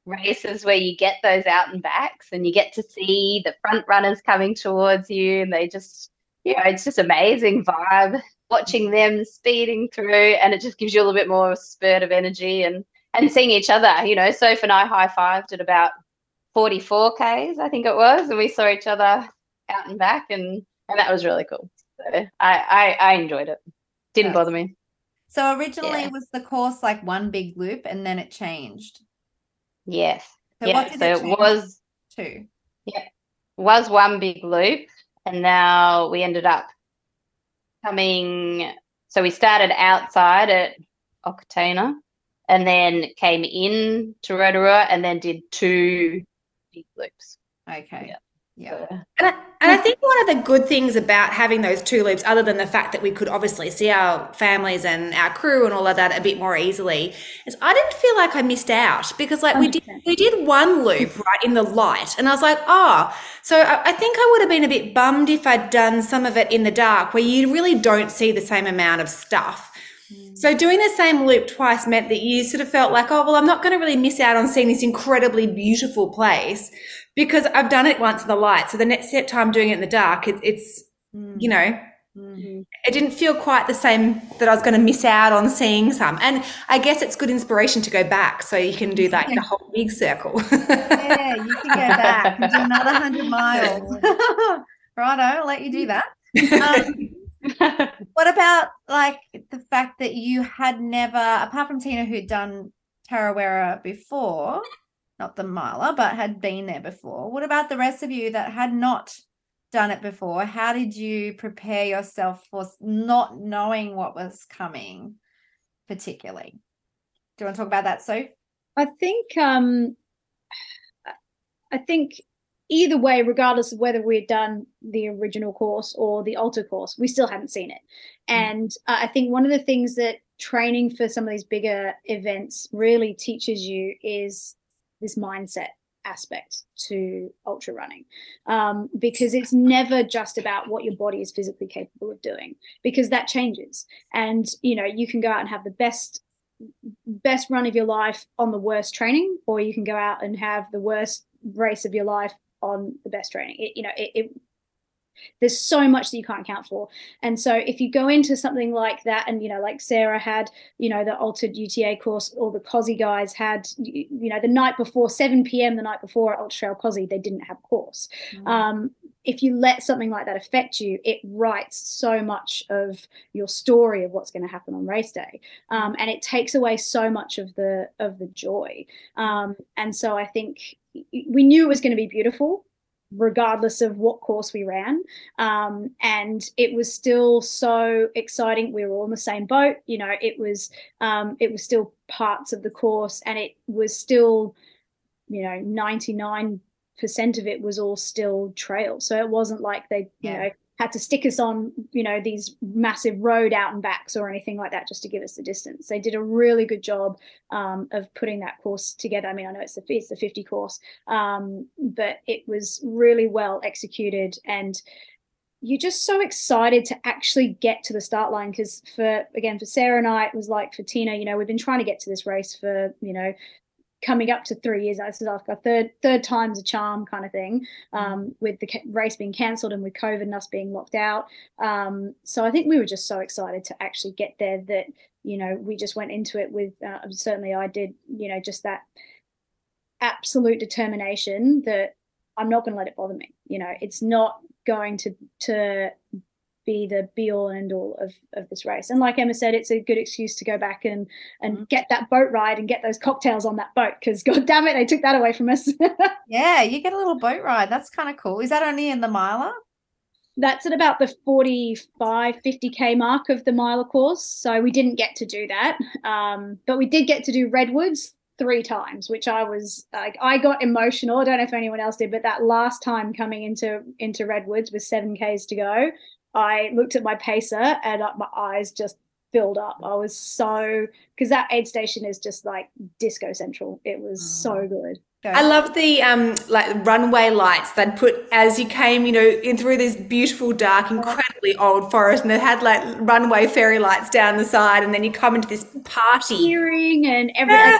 races where you get those out and backs and you get to see the front runners coming towards you and they just you know it's just amazing vibe watching them speeding through and it just gives you a little bit more spurt of energy and and seeing each other. You know Soph and I high-fived at about 44 Ks I think it was and we saw each other out and back and and that was really cool. So I I, I enjoyed it. Didn't bother me so originally yeah. was the course like one big loop and then it changed. Yes. So yeah. so it, it was two. Yeah. Was one big loop and now we ended up coming so we started outside at Okataina and then came in to Rotorua and then did two big loops. Okay. Yeah. Yeah. And I, and I think one of the good things about having those two loops, other than the fact that we could obviously see our families and our crew and all of that a bit more easily, is I didn't feel like I missed out because like we did we did one loop right in the light, and I was like, oh, so I, I think I would have been a bit bummed if I'd done some of it in the dark, where you really don't see the same amount of stuff. Hmm. So doing the same loop twice meant that you sort of felt like, oh, well, I'm not going to really miss out on seeing this incredibly beautiful place because I've done it once in the light. So the next time doing it in the dark, it, it's, Mm, you know, mm. it didn't feel quite the same that I was going to miss out on seeing some. And I guess it's good inspiration to go back so you can do like the whole big circle. Yeah, you can go back and do another 100 miles. Righto, I'll let you do that. Um, what about like the fact that you had never, apart from Tina, who'd done Tarawera before, not the miler, but had been there before? What about the rest of you that had not done it before? How did you prepare yourself for not knowing what was coming, particularly? Do you want to talk about that, Sue? I think um I think either way, regardless of whether we had done the original course or the alter course, we still hadn't seen it. And uh, I think one of the things that training for some of these bigger events really teaches you is this mindset aspect to ultra running um, because it's never just about what your body is physically capable of doing because that changes and you know you can go out and have the best best run of your life on the worst training, or you can go out and have the worst race of your life on the best training. It, you know, it, it there's so much that you can't account for. And so if you go into something like that, and you know, like Sarah had, you know, the altered UTA course, or the Kosci guys had, you know, the night before 7 p.m. the night before at Ultra Trail Kosci, they didn't have course. Um, if you let something like that affect you, it writes so much of your story of what's going to happen on race day, um, and it takes away so much of the of the joy. Um, and so I think we knew it was going to be beautiful, regardless of what course we ran, um, and it was still so exciting. We were all in the same boat, you know. It was um, it was still parts of the course, and it was still, you know, ninety nine percent of it was all still trail. So it wasn't like they, you Yeah. know, had to stick us on, you know, these massive road out and backs or anything like that just to give us the distance. They did a really good job um, of putting that course together. I mean, I know it's the it's the 50 course, um, but it was really well executed and you're just so excited to actually get to the start line because for again for Sarah and I it was like for Tina you know we've been trying to get to this race for you know coming up to three years. This is like a third third time's a charm kind of thing. Um, with the race being cancelled and with COVID and us being locked out. Um, so I think we were just so excited to actually get there that you know we just went into it with uh, certainly I did you know just that absolute determination that I'm not going to let it bother me. You know, it's not going to to be the be all and end all of, of this race. And like Emma said, it's a good excuse to go back and and Mhm. get that boat ride and get those cocktails on that boat because god damn it, they took that away from us. Yeah, you get a little boat ride. That's kind of cool. Is that only in the miler? That's at about the 45, 50k mark of the miler course. So we didn't get to do that. Um, but we did get to do redwoods three times, which I was like I got emotional. I don't know if anyone else did, but that last time coming into into redwoods with seven Ks to go, I looked at my pacer and uh, my eyes just filled up. I was so because that aid station is just like disco central. It was so good. I love the um like runway lights they'd put as you came, you know, in through this beautiful, dark, incredibly old forest, and they had like runway fairy lights down the side, and then you come into this party. Hearing and every Yeah.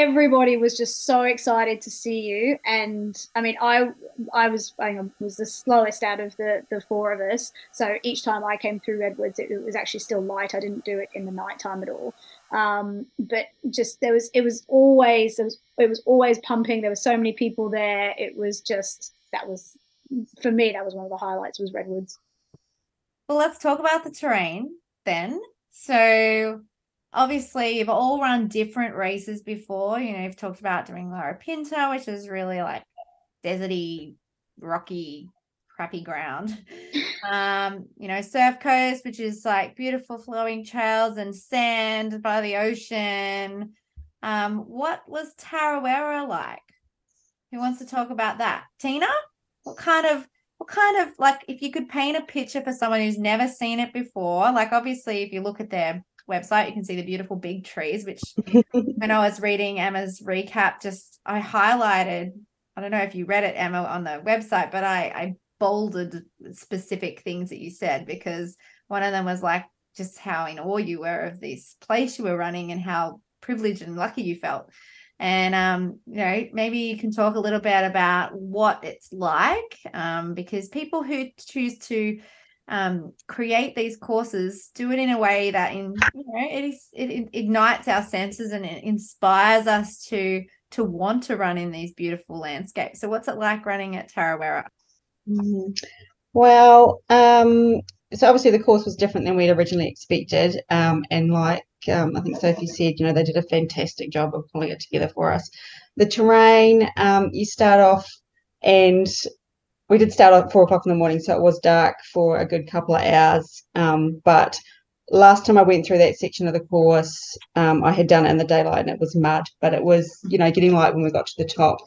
Everybody was just so excited to see you. And i mean i i was i was the slowest out of the the four of us. So each time i came through redwoods it, it was actually still light. I didn't do it in the nighttime at all. Um but just there was it was always it was, it was always pumping. There were so many people there. It was just that was for me that was one of the highlights was redwoods. Well, let's talk about the terrain then. So, obviously, you've all run different races before. You know, you've talked about doing Larapinta, which is really like deserty, rocky, crappy ground. Um, you know, Surf Coast, which is like beautiful flowing trails and sand by the ocean. Um, what was Tarawera like? Who wants to talk about that? Tina? what kind of what kind of like if you could paint a picture for someone who's never seen it before like obviously if you look at their website you can see the beautiful big trees which when i was reading emma's recap just i highlighted i don't know if you read it emma on the website but i i bolded specific things that you said because one of them was like just how in awe you were of this place you were running and how privileged and lucky you felt. And um, you know maybe you can talk a little bit about what it's like um, because people who choose to um, create these courses do it in a way that in you know it is it, ignites our senses and it inspires us to to want to run in these beautiful landscapes so what's it like running at tarawera mm-hmm. well um so obviously the course was different than we'd originally expected um, and like um, I think Sophie said, you know, they did a fantastic job of pulling it together for us. The terrain, um, you start off, and we did start at four o'clock in the morning, so it was dark for a good couple of hours. Um, but last time I went through that section of the course, um, I had done it in the daylight and it was mud, but it was, you know, getting light when we got to the top.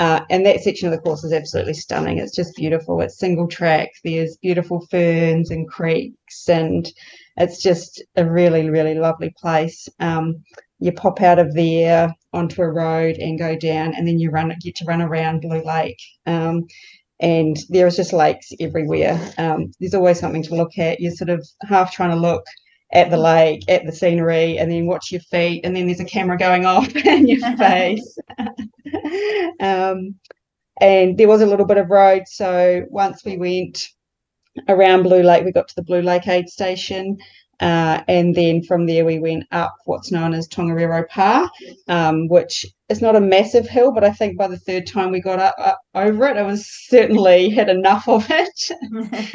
Uh, and that section of the course is absolutely stunning. It's just beautiful. It's single track. There's beautiful ferns and creeks, and it's just a really, really lovely place. Um, you pop out of there onto a road and go down, and then you run get to run around Blue Lake. Um, and there's just lakes everywhere. Um, there's always something to look at. You're sort of half trying to look at the lake, at the scenery, and then watch your feet, and then there's a camera going off in your face. um, and there was a little bit of road, so once we went around Blue Lake, we got to the Blue Lake aid station. Uh, and then from there, we went up what's known as Tongariro Pa, um, which is not a massive hill, but I think by the third time we got up, up over it, I was certainly had enough of it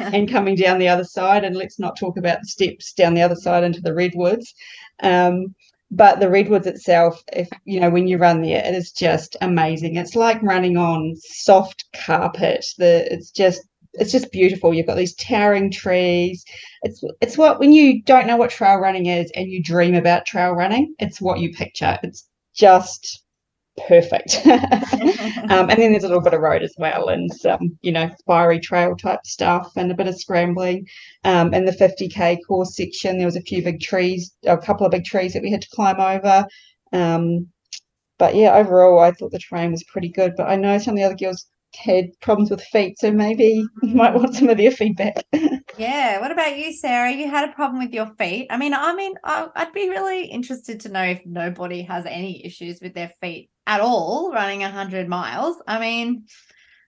and coming down the other side. And let's not talk about the steps down the other side into the redwoods. Um, but the redwoods itself, if you know, when you run there, it is just amazing. It's like running on soft carpet. The it's just it's just beautiful. You've got these towering trees. It's it's what when you don't know what trail running is and you dream about trail running, it's what you picture. It's just perfect. um, and then there's a little bit of road as well, and some you know fiery trail type stuff, and a bit of scrambling. Um, in the 50k course section, there was a few big trees, a couple of big trees that we had to climb over. Um, but yeah, overall, I thought the terrain was pretty good. But I know some of the other girls had problems with feet, so maybe you might want some of their feedback. Yeah. What about you, Sarah? You had a problem with your feet. I mean, I mean, I'd be really interested to know if nobody has any issues with their feet at all running hundred miles. I mean,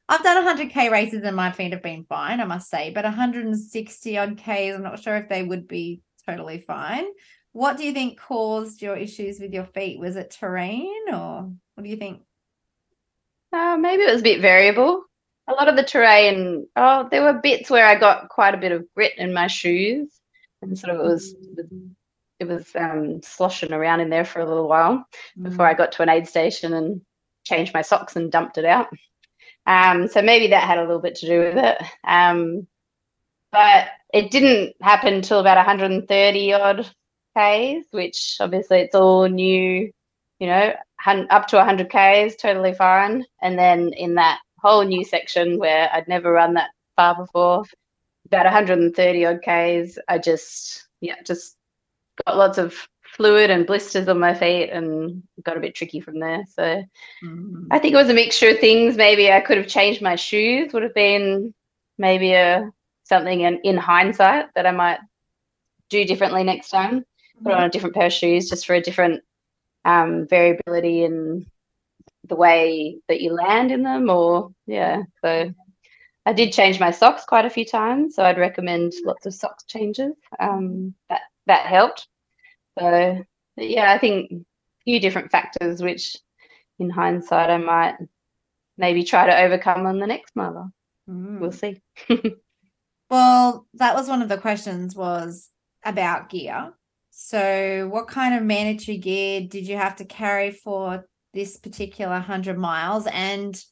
I've done 100k races and my feet have been fine, I must say, but 160 odd k's, I'm not sure if they would be totally fine. What do you think caused your issues with your feet? Was it terrain or what do you think? Uh, maybe it was a bit variable. A lot of the terrain, oh, there were bits where I got quite a bit of grit in my shoes, and sort of it was it was um, sloshing around in there for a little while mm. before I got to an aid station and changed my socks and dumped it out. Um, so maybe that had a little bit to do with it. Um, but it didn't happen until about 130 odd Ks, which obviously it's all new you know, up to 100k is totally fine. And then in that whole new section where I'd never run that far before, about 130 odd k's, I just yeah, just got lots of fluid and blisters on my feet and got a bit tricky from there. So mm-hmm. I think it was a mixture of things. Maybe I could have changed my shoes, would have been maybe a something in, in hindsight that I might do differently next time. Put on a different pair of shoes just for a different um, variability in the way that you land in them, or yeah. So I did change my socks quite a few times, so I'd recommend lots of socks changes. Um, that that helped. So yeah, I think a few different factors which, in hindsight, I might maybe try to overcome on the next mile. Mm. We'll see. well, that was one of the questions was about gear. So, what kind of mandatory gear did you have to carry for this particular 100 miles? And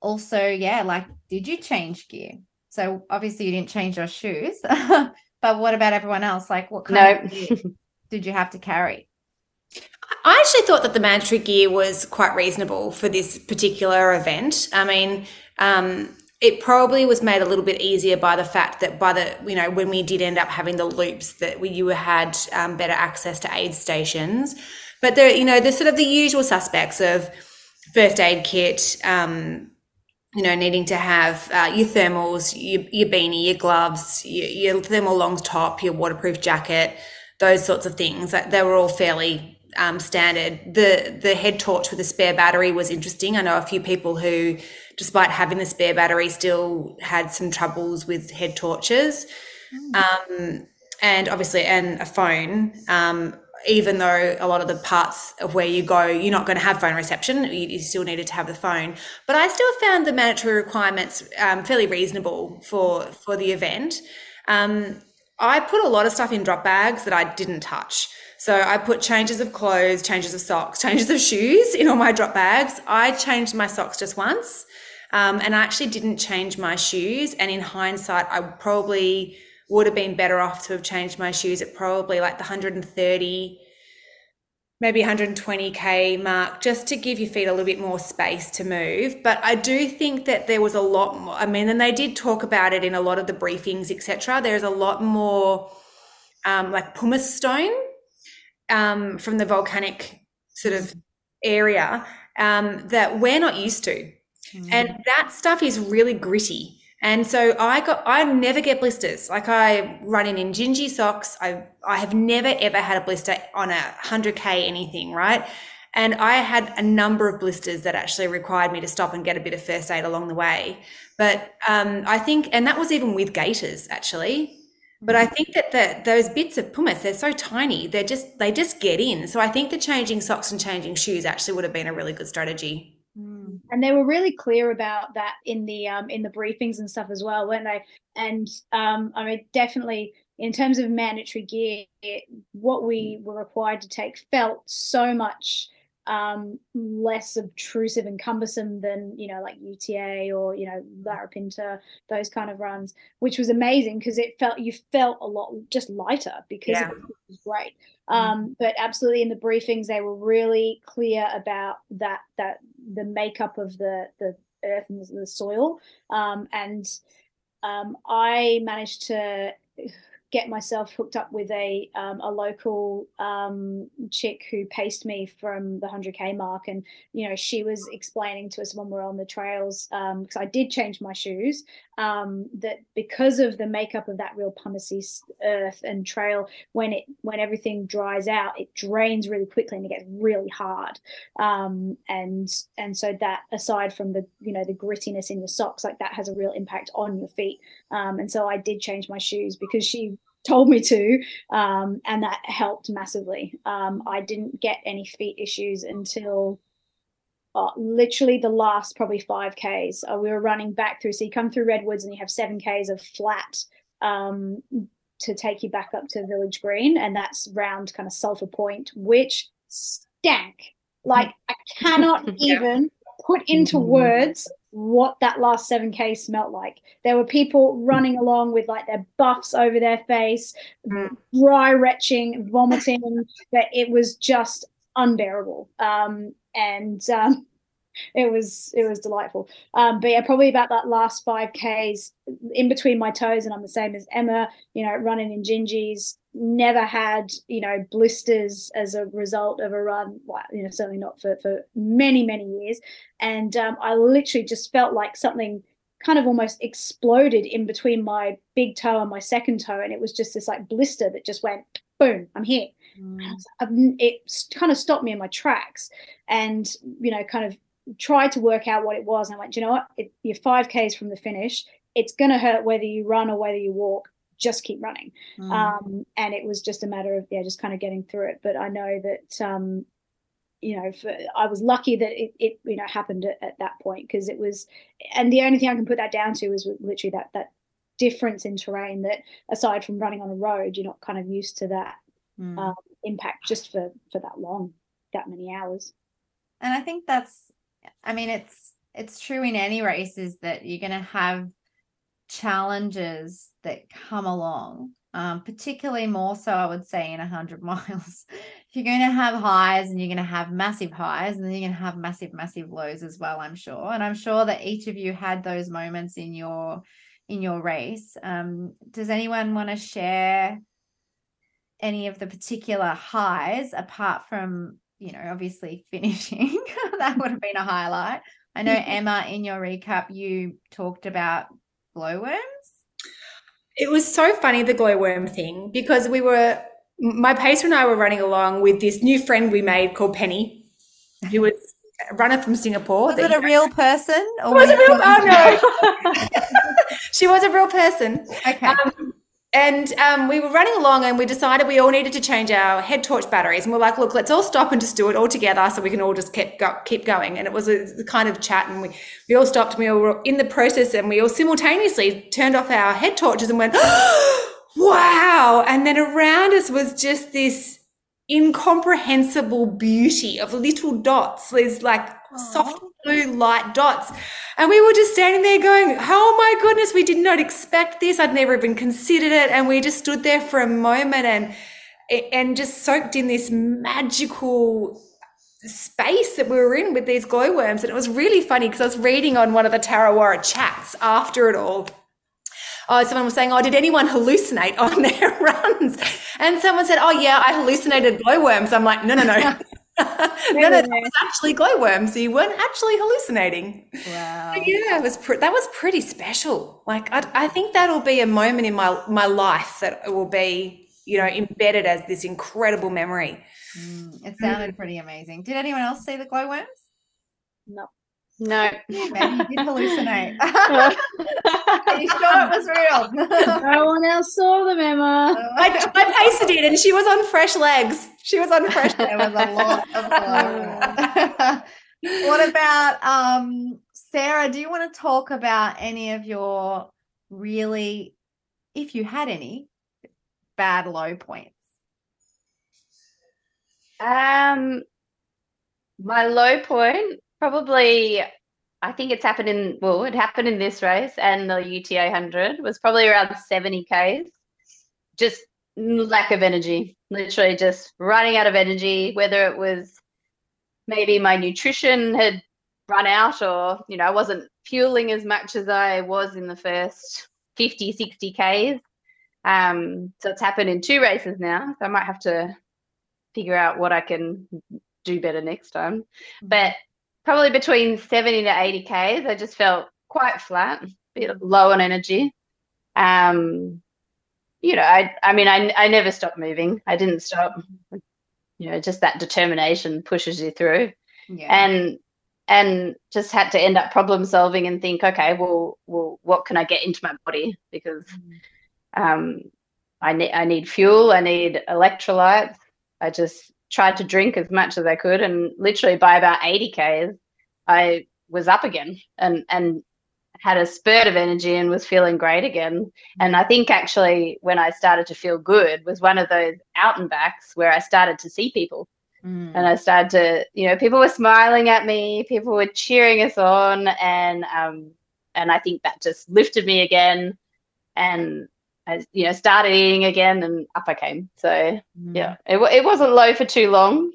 also, yeah, like, did you change gear? So, obviously, you didn't change your shoes, but what about everyone else? Like, what kind no. of gear did you have to carry? I actually thought that the mandatory gear was quite reasonable for this particular event. I mean, um, it probably was made a little bit easier by the fact that by the you know when we did end up having the loops that we you had um, better access to aid stations but the you know the sort of the usual suspects of first aid kit um, you know needing to have uh, your thermals your, your beanie your gloves your, your thermal long top your waterproof jacket those sorts of things that they were all fairly um, standard. The the head torch with a spare battery was interesting. I know a few people who, despite having the spare battery, still had some troubles with head torches, mm. um, and obviously and a phone. Um, even though a lot of the parts of where you go, you're not going to have phone reception, you, you still needed to have the phone. But I still found the mandatory requirements um, fairly reasonable for for the event. Um, I put a lot of stuff in drop bags that I didn't touch. So I put changes of clothes, changes of socks, changes of shoes in all my drop bags. I changed my socks just once. Um, and I actually didn't change my shoes. And in hindsight, I probably would have been better off to have changed my shoes at probably like the 130, maybe 120k mark, just to give your feet a little bit more space to move. But I do think that there was a lot more. I mean, and they did talk about it in a lot of the briefings, etc. There's a lot more um, like pumice stone um, from the volcanic sort of area um, that we're not used to. Mm. And that stuff is really gritty. And so I got I never get blisters. Like I run in Injinji socks. I I have never ever had a blister on a 100k anything, right? And I had a number of blisters that actually required me to stop and get a bit of first aid along the way. But um, I think, and that was even with gaiters actually. But I think that the, those bits of pumice, they're so tiny, they're just they just get in. So I think the changing socks and changing shoes actually would have been a really good strategy. Mm. And they were really clear about that in the um, in the briefings and stuff as well, weren't they? And um, I mean, definitely in terms of mandatory gear, what we were required to take felt so much um, less obtrusive and cumbersome than you know like UTA or you know Larapinta, those kind of runs, which was amazing because it felt you felt a lot just lighter because yeah. it was great. Mm-hmm. Um, but absolutely in the briefings they were really clear about that that the makeup of the the earth and the soil um, and um, I managed to get myself hooked up with a um, a local um, chick who paced me from the 100k mark. And you know she was explaining to us when we are on the trails because um, i did change my shoes um, that because of the makeup of that real pumicy earth and trail when it when everything dries out it drains really quickly and it gets really hard. Um, and and so that aside from the you know the grittiness in your socks like that has a real impact on your feet. Um, and so i did change my shoes because she told me to, um, and that helped massively. Um, I didn't get any feet issues until uh, literally the last probably five Ks. Uh, we were running back through, so you come through Redwoods and you have seven Ks of flat um, to take you back up to Village Green, and that's round kind of Sulphur Point, which stank. Like I cannot even put into words what that last 7k smelt like. There were people running along with like their buffs over their face mm. dry retching vomiting that it was just unbearable. Um, and um, it was it was delightful. Um, but yeah probably about that last 5ks in between my toes and i'm the same as emma you know running in Injinjis never had you know blisters as a result of a run well, you know certainly not for for many many years. And um, i literally just felt like something kind of almost exploded in between my big toe and my second toe and it was just this like blister that just went boom i'm here. Mm. it kind of stopped me in my tracks and you know kind of tried to work out what it was. And i went you know what? It, you're five k's from the finish. It's going to hurt whether you run or whether you walk just keep running. Mm. Um, and it was just a matter of yeah, just kind of getting through it. But I know that um, you know, for, I was lucky that it, it you know happened at, at that point because it was, and the only thing I can put that down to is literally that that difference in terrain. That aside from running on a road, you're not kind of used to that mm. um, impact just for for that long, that many hours. And I think that's, I mean, it's it's true in any races that you're going to have challenges that come along um, particularly more so, I would say, in 100 miles. if you're going to have highs and you're going to have massive highs and then you're going to have massive, massive lows as well, I'm sure. And I'm sure that each of you had those moments in your in your race. Um, does anyone want to share any of the particular highs apart from, you know, obviously finishing? that would have been a highlight. I know Emma, in your recap, you talked about glowworms. It was so funny, the glowworm thing, because we were, my pacer and I were running along with this new friend we made called Penny, who was a runner from Singapore. Was it a real person? Or was, it real? Oh no, she was a real person. Okay. Um, and um, we were running along and we decided we all needed to change our head torch batteries. And we're like, look, let's all stop and just do it all together so we can all just keep, go, keep going. And it was a kind of chat and we, we all stopped and we all were in the process and we all simultaneously turned off our head torches and went, wow. And then around us was just this incomprehensible beauty of little dots. There's like. Soft blue light dots. And we were just standing there going, Oh my goodness, we did not expect this. I'd never even considered it. And we just stood there for a moment and and just soaked in this magical space that we were in with these glowworms. And it was really funny because I was reading on one of the Tarawera chats after it all. Oh, someone was saying, Oh, did anyone hallucinate on their runs? And someone said, Oh, yeah, I hallucinated glowworms. I'm like, No, no, no. no, no, that was actually glowworms. So you weren't actually hallucinating. Wow. But yeah, it was pre- that was pretty special. Like I, I think that'll be a moment in my my life that will be you know embedded as this incredible memory. Mm, it sounded pretty amazing. Did anyone else see the glowworms? No. No. Yeah, maybe you did hallucinate. Are you sure it was real? no one else saw them, Emma. I, I pasted it and she was on fresh legs. She was on fresh There was a lot of What about um Sarah, do you want to talk about any of your really, if you had any, bad low points? Um my low point Probably, I think it's happened in, well, it happened in this race and the UTA 100 was probably around 70 Ks. Just lack of energy, literally just running out of energy, whether it was maybe my nutrition had run out or, you know, I wasn't fueling as much as I was in the first 50, 60 Ks. Um, so it's happened in two races now. So I might have to figure out what I can do better next time. Mm-hmm. But probably between 70 to 80 Ks. I just felt quite flat, a bit low on energy. Um, you know, I, I mean, I, I never stopped moving. I didn't stop. You know, just that determination pushes you through. Yeah. And and just had to end up problem solving and think, okay, well, well, what can I get into my body? Because mm-hmm. um, I need I need fuel, I need electrolytes. I just tried to drink as much as I could, and literally by about 80 k's, I was up again and and had a spurt of energy and was feeling great again. And I think actually when I started to feel good was one of those out and backs where I started to see people. Mm. And I started to, you know, people were smiling at me, people were cheering us on, and um, and I think that just lifted me again. And I, you know, started eating again and up I came. So mm. yeah, it, it wasn't low for too long,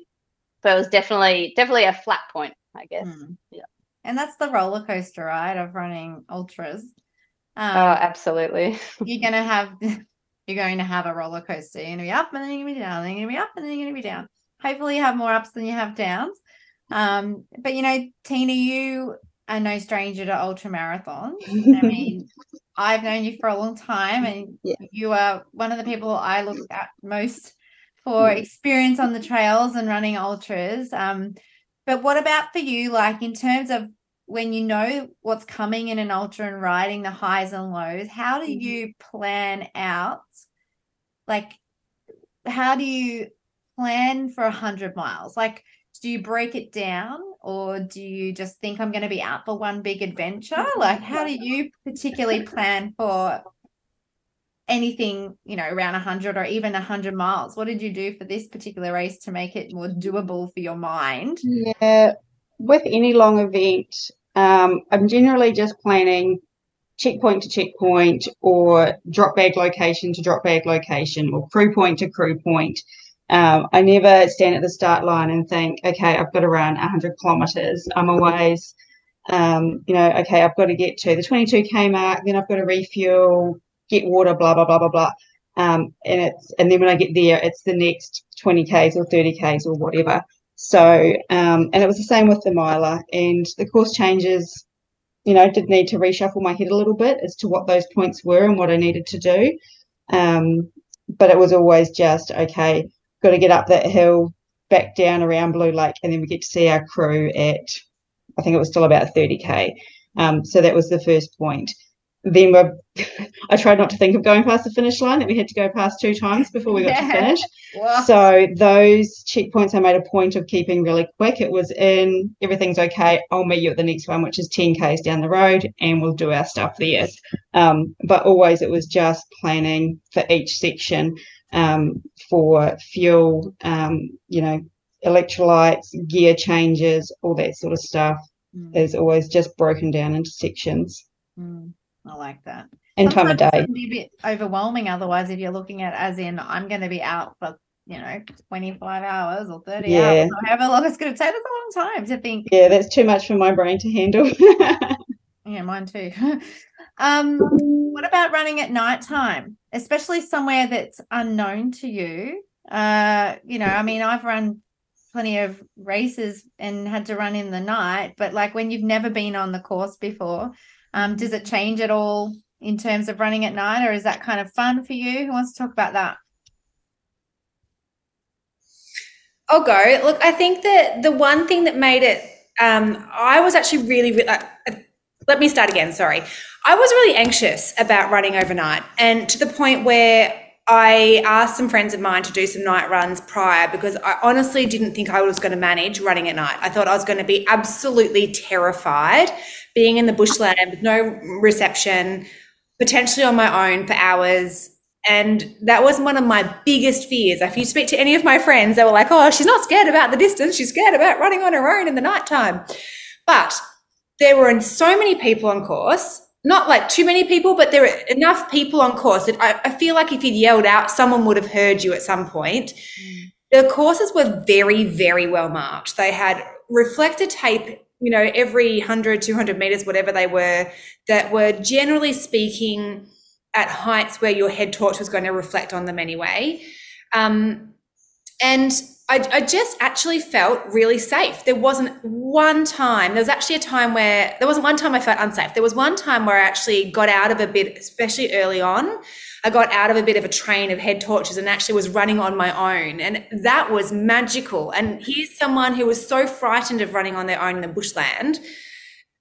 but it was definitely, definitely a flat point, I guess. Mm. Yeah. And that's the roller coaster ride of running ultras. Um, oh, absolutely. you're going to have, you're going to have a roller coaster. You're going to be up and then you're going to be down. Then you're to be up and then you're going to be down. Hopefully you have more ups than you have downs. Um, but you know, Tina, you are no stranger to ultra marathons. I mean, I've known you for a long time, and yeah. you are one of the people I look at most for experience on the trails and running ultras. Um, but what about for you, like in terms of when you know what's coming in an ultra and riding the highs and lows, how do mm-hmm. you plan out? Like, how do you plan for a hundred miles? Like, do you break it down or do you just think I'm going to be out for one big adventure? Like, how do you particularly plan for anything, you know, around 100 or even 100 miles? What did you do for this particular race to make it more doable for your mind? Yeah, with any long event, um, I'm generally just planning checkpoint to checkpoint or drop bag location to drop bag location or crew point to crew point. Um, I never stand at the start line and think, okay, I've got to run 100 kilometers. I'm always, um, you know, okay, I've got to get to the 22k mark, then I've got to refuel, get water, blah blah blah blah blah. Um, and it's and then when I get there, it's the next 20k's or 30k's or whatever. So, um, and it was the same with the miler, and the course changes. You know, did need to reshuffle my head a little bit as to what those points were and what I needed to do. Um, but it was always just okay. Got to get up that hill, back down around Blue Lake, and then we get to see our crew at. I think it was still about 30k. Um, so that was the first point then we're, I tried not to think of going past the finish line that we had to go past two times before we got yeah. to finish. Wow. So those checkpoints I made a point of keeping really quick. It was in everything's okay. I'll meet you at the next one, which is 10 k's down the road, and we'll do our stuff there. Um, but always it was just planning for each section um, for fuel, um, you know, electrolytes, gear changes, all that sort of stuff mm. is always just broken down into sections. Mm. I like that. And time of day. It can be a bit overwhelming otherwise if you're looking at as in I'm going to be out for you know 25 hours or 30 yeah. hours or however long it's going to take. That's a long time to think. Yeah, that's too much for my brain to handle. yeah, mine too. um, what about running at night time, especially somewhere that's unknown to you? Uh, you know, I mean, I've run plenty of races and had to run in the night, but like when you've never been on the course before, um, does it change at all in terms of running at night, or is that kind of fun for you? Who wants to talk about that? I'll go. Look, I think that the one thing that made it, um, I was actually really, uh, let me start again. Sorry. I was really anxious about running overnight and to the point where I asked some friends of mine to do some night runs prior because I honestly didn't think I was going to manage running at night. I thought I was going to be absolutely terrified being in the bushland with no reception, potentially on my own for hours. And that was one of my biggest fears. If you speak to any of my friends, they were like, oh, she's not scared about the distance. She's scared about running on her own in the nighttime. But there were so many people on course, not like too many people, but there were enough people on course that I, I feel like if you'd yelled out, someone would have heard you at some point. Mm. The courses were very, very well marked. They had reflector tape you know, every 100, 200 meters, whatever they were, that were generally speaking at heights where your head torch was going to reflect on them anyway. Um, and I, I, just actually felt really safe. There wasn't one time, there was actually a time where, there wasn't one time I felt unsafe. There was one time where I actually got out of a bit, especially early on, I got out of a bit of a train of head torches and actually was running on my own. And that was magical. And here's someone who was so frightened of running on their own in the bushland.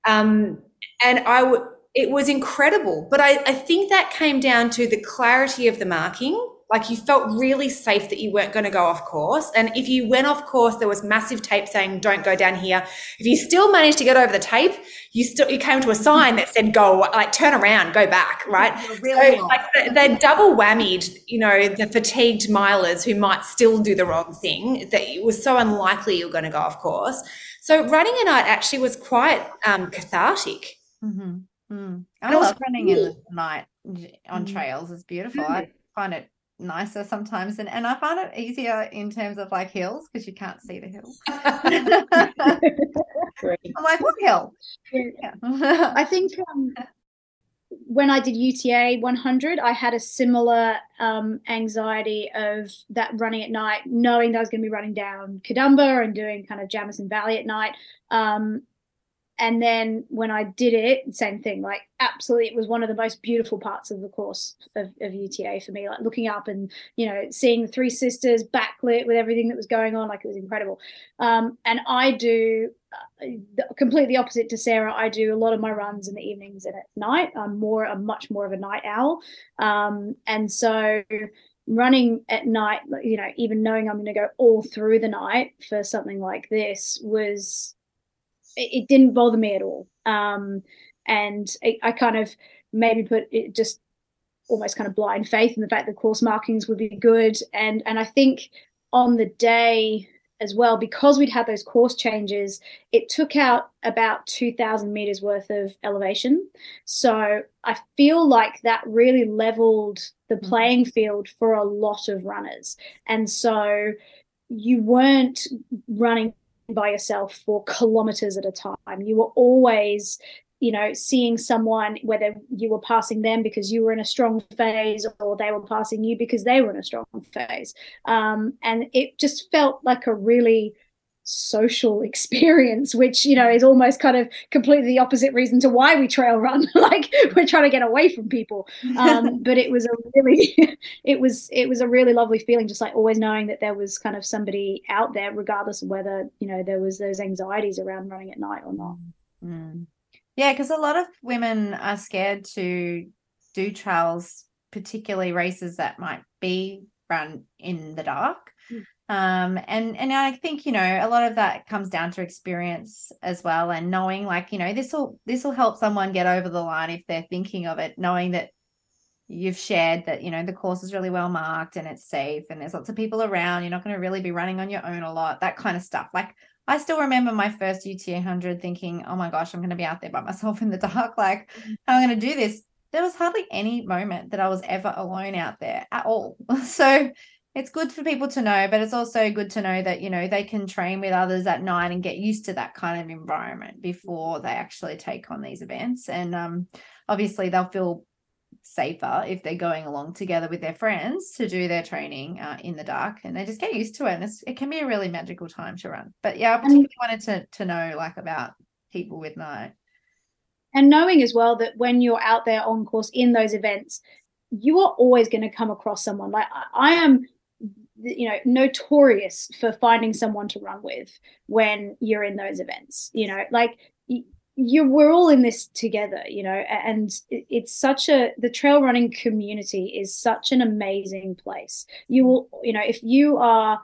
Um, and I it was incredible. But I, I think that came down to the clarity of the marking like you felt really safe that you weren't going to go off course. And if you went off course, there was massive tape saying, don't go down here. If you still managed to get over the tape, you still, you came to a sign that said, go, like turn around, go back, right? Really so like they're double whammied, you know, the fatigued milers who might still do the wrong thing that it was so unlikely you're going to go off course. So running a night actually was quite um, cathartic. Mm-hmm. Mm. I love running in the night on mm. trails. It's beautiful. I find it nicer sometimes and, and i find it easier in terms of like hills because you can't see the hill. I'm like what hill? Yeah. i think um, when i did uta 100 i had a similar um, anxiety of that running at night knowing that i was going to be running down Katoomba and doing kind of jamison valley at night. Um, and then when I did it, same thing. Like absolutely, it was one of the most beautiful parts of the course of, of UTA for me. Like looking up and you know seeing the three sisters backlit with everything that was going on, like it was incredible. Um, and I do uh, completely opposite to Sarah. I do a lot of my runs in the evenings and at night. I'm more, I'm much more of a night owl, um, and so running at night you know even knowing i'm going to go all through the night for something like this was it, didn't bother me at all. Um, and it, I kind of maybe put it just almost kind of blind faith in the fact that course markings would be good. And and I think on the day as well, because we'd had those course changes, it took out about 2,000 meters worth of elevation. So I feel like that really leveled the mm-hmm. playing field for a lot of runners. And so you weren't running by yourself for kilometers at a time. You were always you know, seeing someone, whether you were passing them because you were in a strong phase or they were passing you because they were in a strong phase. Um, and it just felt like a really social experience, which, you know, is almost kind of completely the opposite reason to why we trail run. like we're trying to get away from people. Um, but it was a really, it was, it was a really lovely feeling, just like always knowing that there was kind of somebody out there, regardless of whether, you know, there was those anxieties around running at night or not. Mm. Yeah, because a lot of women are scared to do trails, particularly races that might be run in the dark. Um, and and I think you know a lot of that comes down to experience as well, and knowing like you know this will this will help someone get over the line if they're thinking of it, knowing that you've shared that you know the course is really well marked and it's safe and there's lots of people around. You're not going to really be running on your own a lot, that kind of stuff. Like I still remember my first UTMB 100 thinking, oh my gosh, I'm going to be out there by myself in the dark. Like, how am I going to do this? There was hardly any moment that I was ever alone out there at all. So it's good for people to know, but it's also good to know that, you know, they can train with others at night and get used to that kind of environment before they actually take on these events. And um, obviously, they'll feel safer if they're going along together with their friends to do their training uh, in the dark and they just get used to it and it can be a really magical time to run. But yeah i particularly wanted to, to know like about people with night. And knowing as well that when you're out there on course in those events you are always going to come across someone. Like i am you know notorious for finding someone to run with when you're in those events you know like you we're all in this together you know and it's such a the trail running community is such an amazing place. You mm. will you know if you are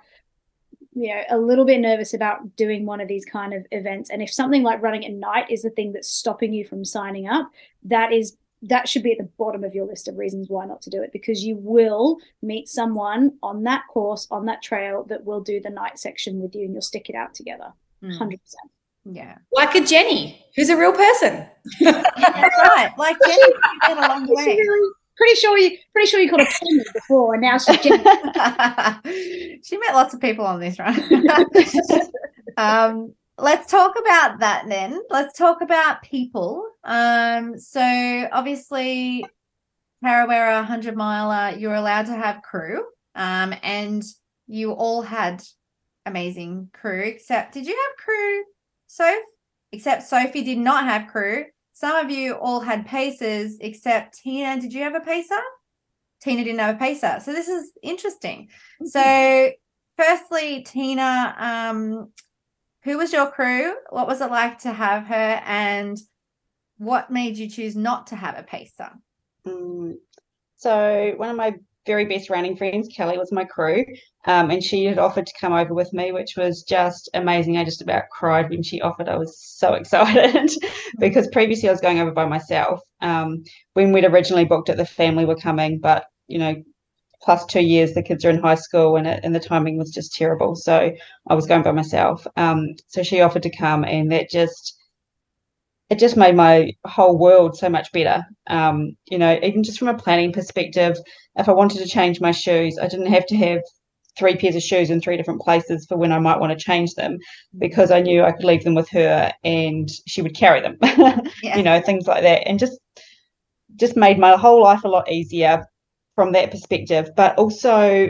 you know a little bit nervous about doing one of these kind of events and if something like running at night is the thing that's stopping you from signing up that is that should be at the bottom of your list of reasons why not to do it because you will meet someone on that course on that trail that will do the night section with you and you'll stick it out together mm. 100% yeah. Like a Jenny, who's a real person. yeah, right. Like Jenny been a long way. Really, pretty sure you pretty sure you called her Jenny before and now she's Jenny. she met lots of people on this, right? um, let's talk about that then. Let's talk about people. Um, so obviously Tarawera 100 miler, you're allowed to have crew. Um, and you all had amazing crew, except did you have crew so, except Sophie did not have crew. Some of you all had paces, except Tina. Did you have a pacer? Tina didn't have a pacer. So this is interesting. Mm-hmm. So, firstly, Tina, um, who was your crew? What was it like to have her? And what made you choose not to have a pacer? Mm. So, one of my very best running friends, Kelly, was my crew, um, and she had offered to come over with me, which was just amazing. I just about cried when she offered. I was so excited because previously I was going over by myself. Um, when we'd originally booked it, the family were coming, but you know, plus two years, the kids are in high school, and it, and the timing was just terrible. So I was going by myself. Um, so she offered to come, and that just it just made my whole world so much better. Um, you know, even just from a planning perspective, if I wanted to change my shoes, I didn't have to have three pairs of shoes in three different places for when I might want to change them because I knew I could leave them with her and she would carry them. yeah. You know, things like that. And just just made my whole life a lot easier from that perspective. But also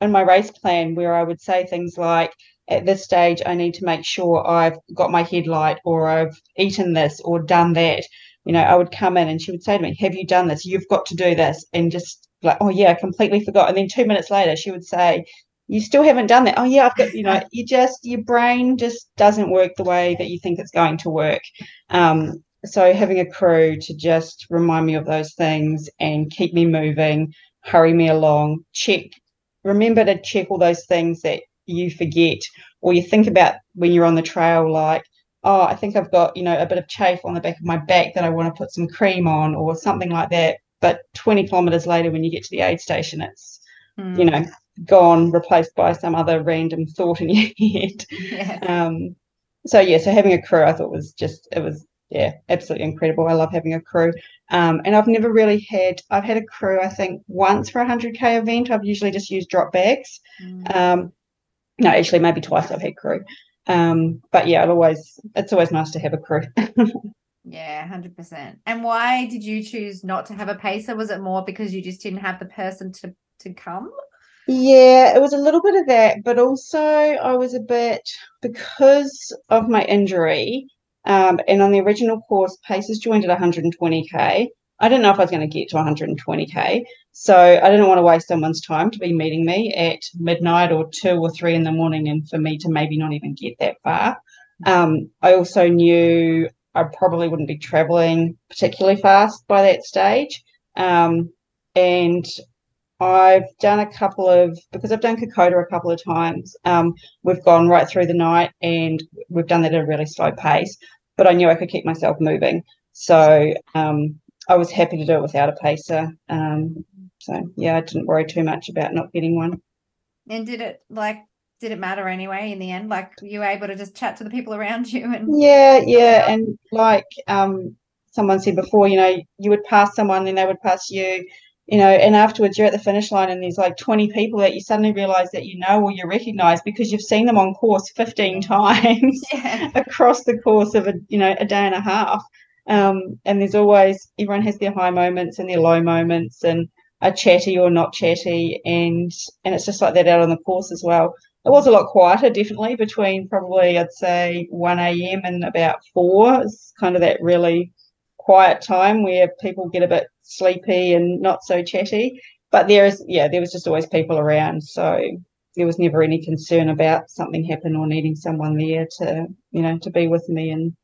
in my race plan where I would say things like at this stage I need to make sure I've got my headlight or I've eaten this or done that. You know, I would come in and she would say to me, Have you done this? You've got to do this and just like, oh yeah, I completely forgot. And then two minutes later, she would say, you still haven't done that. Oh yeah, I've got, you know, you just, your brain just doesn't work the way that you think it's going to work. Um, so having a crew to just remind me of those things and keep me moving, hurry me along, check, remember to check all those things that you forget or you think about when you're on the trail, like, oh, I think I've got, you know, a bit of chafe on the back of my back that I want to put some cream on or something like that but 20 kilometers later when you get to the aid station it's mm. you know gone, replaced by some other random thought in your head. Yes. Um, so yeah, so having a crew, I thought was just it was yeah, absolutely incredible. I love having a crew. Um, and I've never really had, I've had a crew, I think, once for a 100K event. I've usually just used drop bags. Mm. Um, no, actually, maybe twice I've had crew. Um, but yeah, it always, it's always nice to have a crew. Yeah, hundred percent. And why did you choose not to have a pacer? Was it more because you just didn't have the person to to come? Yeah, it was a little bit of that, but also I was a bit because of my injury. Um, and on the original course, Paces joined at 120k. I didn't know if I was going to get to 120k, so I didn't want to waste someone's time to be meeting me at midnight or two or three in the morning, and for me to maybe not even get that far. Um, I also knew I probably wouldn't be traveling particularly fast by that stage. Um, and I've done a couple of because I've done Kokoda a couple of times. Um, we've gone right through the night and we've done that at a really slow pace. But I knew I could keep myself moving, so um, I was happy to do it without a pacer. Um, so yeah, I didn't worry too much about not getting one. And did it like did it matter anyway in the end? Like you were able to just chat to the people around you and Yeah, yeah, and like um, someone said before, you know, you would pass someone and they would pass you, you know, and afterwards you're at the finish line and there's like 20 people that you suddenly realize that you know or you recognize because you've seen them on course 15 times yeah. across the course of a you know a day and a half. Um, and there's always everyone has their high moments and their low moments and are chatty or not chatty and and it's just like that out on the course as well. It was a lot quieter, definitely, between probably I'd say 1 a.m. and about 4. It's kind of that really quiet time where people get a bit sleepy and not so chatty. But there is, yeah, there was just always people around. So there was never any concern about something happen or needing someone there to, you know, to be with me and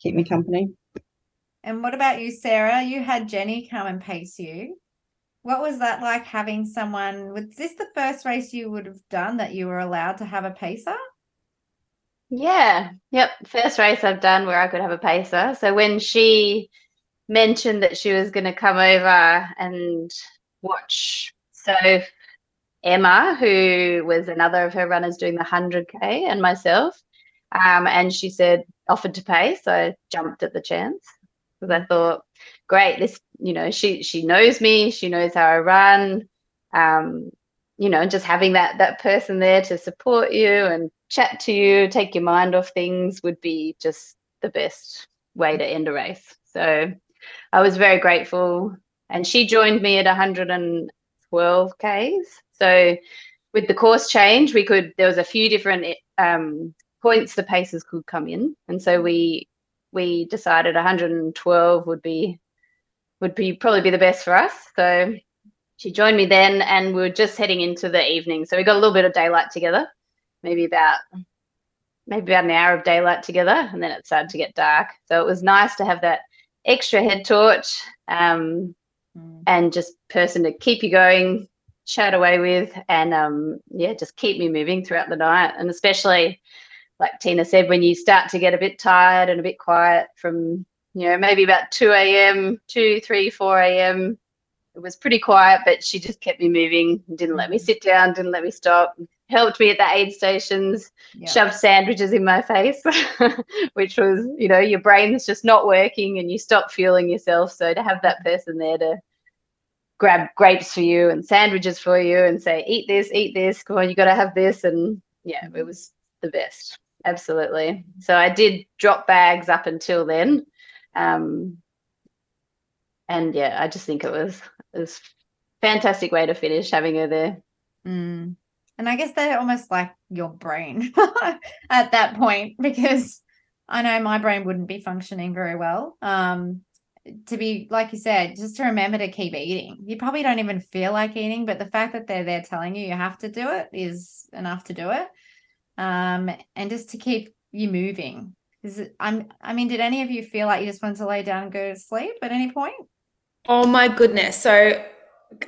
keep me company. And what about you, Sarah? You had Jenny come and pace you. What was that like having someone? Was this the first race you would have done that you were allowed to have a pacer? Yeah, yep. First race I've done where I could have a pacer. So when she mentioned that she was going to come over and watch so Emma, who was another of her runners doing the 100K, and myself, um, and she said, offered to pay. So I jumped at the chance because I thought, great, this, you know, she she knows me, she knows how I run. Um, you know, just having that that person there to support you and chat to you, take your mind off things would be just the best way to end a race. So I was very grateful. And she joined me at 112 Ks. So with the course change, we could there was a few different um, points the paces could come in. And so we we decided 112 would be would be probably be the best for us. So she joined me then and we were just heading into the evening. So we got a little bit of daylight together, maybe about maybe about an hour of daylight together, and then it started to get dark. So it was nice to have that extra head torch um, Mm. and just person to keep you going, chat away with, and um, yeah, just keep me moving throughout the night. And especially, like Tina said, when you start to get a bit tired and a bit quiet from you know maybe about 2 a.m., 2, 3, 4 a.m. It was pretty quiet, but she just kept me moving, didn't let me sit down, didn't let me stop, helped me at the aid stations, Yeah. shoved sandwiches in my face, which was, you know, your brain's just not working and you stop fueling yourself. So to have that person there to grab grapes for you and sandwiches for you and say, eat this, eat this, come on, you got to have this. And yeah, it was the best. Absolutely. So I did drop bags up until then. Um, and yeah, I just think it was, it was fantastic way to finish having her there. Mm. And I guess they're almost like your brain at that point because I know my brain wouldn't be functioning very well. Um, to be like you said, just to remember to keep eating. You probably don't even feel like eating, but the fact that they're there telling you you have to do it is enough to do it. Um, and just to keep you moving. Is it, I'm I mean, did any of you feel like you just wanted to lay down and go to sleep at any point? Oh my goodness. So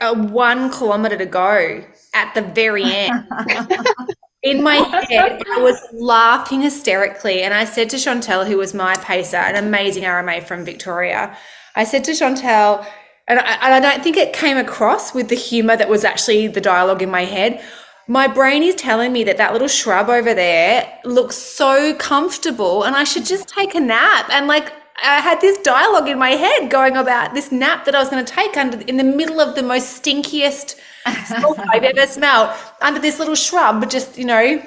uh, one kilometer to go at the very end. In my head, I was laughing hysterically. And I said to Chantel, who was my pacer, an amazing RMA from Victoria, I said to Chantel, and I, and I don't think it came across with the humor that was actually the dialogue in my head. My brain is telling me that that little shrub over there looks so comfortable and I should just take a nap. And like, I had this dialogue in my head going about this nap that I was going to take under in the middle of the most stinkiest I've ever smelled under this little shrub, just, you know,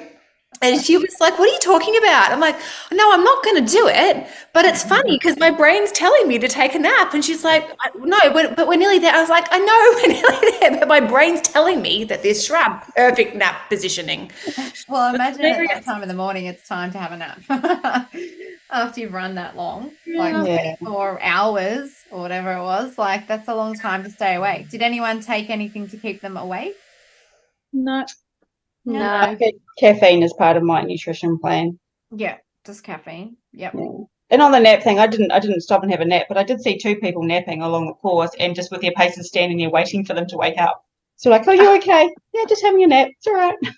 and she was like, What are you talking about? I'm like, No, I'm not going to do it. But it's funny because my brain's telling me to take a nap. And she's like, No, but we're nearly there. I was like, I know we're nearly there. But my brain's telling me that this shrub, perfect nap positioning. Well, imagine at that time of the morning, it's time to have a nap. After you've run that long, like yeah. four hours or whatever it was, like that's a long time to stay awake. Did anyone take anything to keep them awake? No. No. Caffeine is part of my nutrition plan. Yeah, just caffeine. Yep. Yeah. And on the nap thing, I didn't I didn't stop and have a nap, but I did see two people napping along the course and just with their paces standing there waiting for them to wake up. So like, oh, you okay? Yeah, just having a nap. It's all right. so